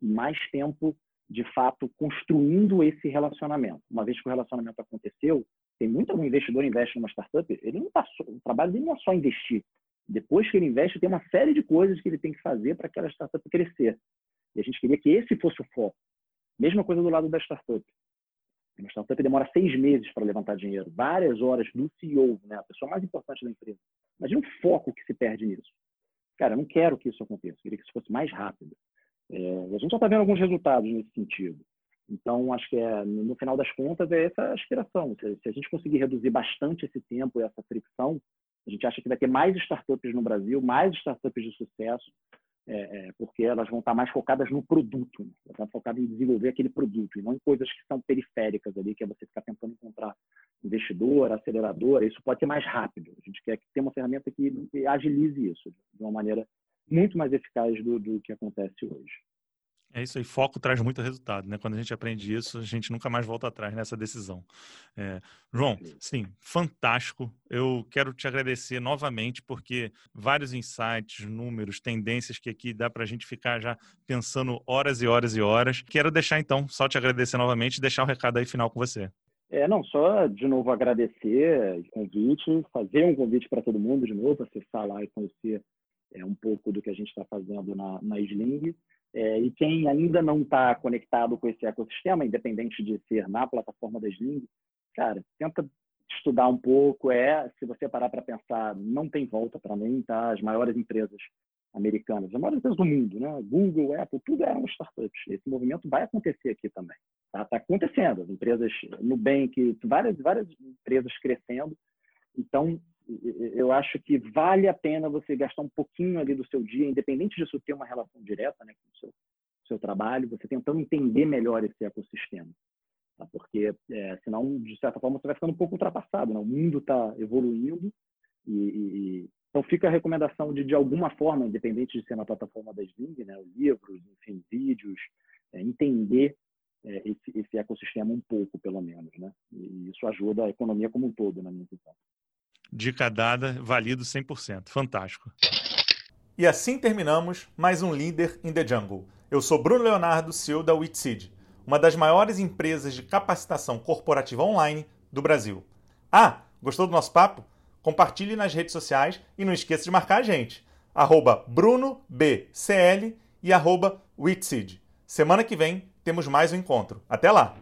mais tempo de fato construindo esse relacionamento. Uma vez que o relacionamento aconteceu, tem muito algum investidor investe numa startup, ele não tá o trabalho dele não é só investir. Depois que ele investe, tem uma série de coisas que ele tem que fazer para aquela startup crescer. E a gente queria que esse fosse o foco. Mesma coisa do lado da startup. Uma startup demora seis meses para levantar dinheiro, várias horas do CEO, né, a pessoa mais importante da empresa. Imagina o foco que se perde nisso. Cara, eu não quero que isso aconteça, eu queria que isso fosse mais rápido. É, a gente já está vendo alguns resultados nesse sentido. Então, acho que é, no final das contas é essa a aspiração. Se, se a gente conseguir reduzir bastante esse tempo e essa fricção, a gente acha que vai ter mais startups no Brasil, mais startups de sucesso, é, é, porque elas vão estar mais focadas no produto, né? elas vão focadas em desenvolver aquele produto e não em coisas que são periféricas ali, que é você ficar tentando encontrar investidor, aceleradora. Isso pode ser mais rápido. A gente quer ter uma ferramenta que, que agilize isso de uma maneira muito mais eficaz do, do que acontece hoje. É isso aí, foco traz muito resultado, né? Quando a gente aprende isso, a gente nunca mais volta atrás nessa decisão. É, João, sim, fantástico. Eu quero te agradecer novamente, porque vários insights, números, tendências que aqui dá para a gente ficar já pensando horas e horas e horas. Quero deixar então, só te agradecer novamente e deixar o recado aí final com você. É, não, só de novo agradecer o convite, fazer um convite para todo mundo de novo, acessar lá e conhecer é, um pouco do que a gente está fazendo na, na Sling. É, e quem ainda não está conectado com esse ecossistema, independente de ser na plataforma da Sling, cara, tenta estudar um pouco. É, se você parar para pensar, não tem volta para mim, tá? As maiores empresas americanas, as maiores empresas do mundo, né? Google, Apple, tudo eram startups. Esse movimento vai acontecer aqui também. Está tá acontecendo. As empresas, Nubank, várias, várias empresas crescendo. Então, eu acho que vale a pena você gastar um pouquinho ali do seu dia, independente disso ter uma relação direta né, com o seu, seu trabalho, você tentando entender melhor esse ecossistema. Tá? Porque, é, senão, de certa forma, você vai ficando um pouco ultrapassado. Né? O mundo está evoluindo e, e, então fica a recomendação de, de alguma forma, independente de ser na plataforma da Sling, né, livros, enfim, vídeos, é, entender é, esse, esse, ecossistema um pouco, pelo menos, né? E isso ajuda a economia como um todo, na minha visão. Dica dada, valido 100%. Fantástico. E assim terminamos mais um Líder in the Jungle. Eu sou Bruno Leonardo, CEO da Witseed, uma das maiores empresas de capacitação corporativa online do Brasil. Ah, gostou do nosso papo? Compartilhe nas redes sociais e não esqueça de marcar a gente. Arroba BrunoBCL e arroba Witseed. Semana que vem temos mais um encontro. Até lá!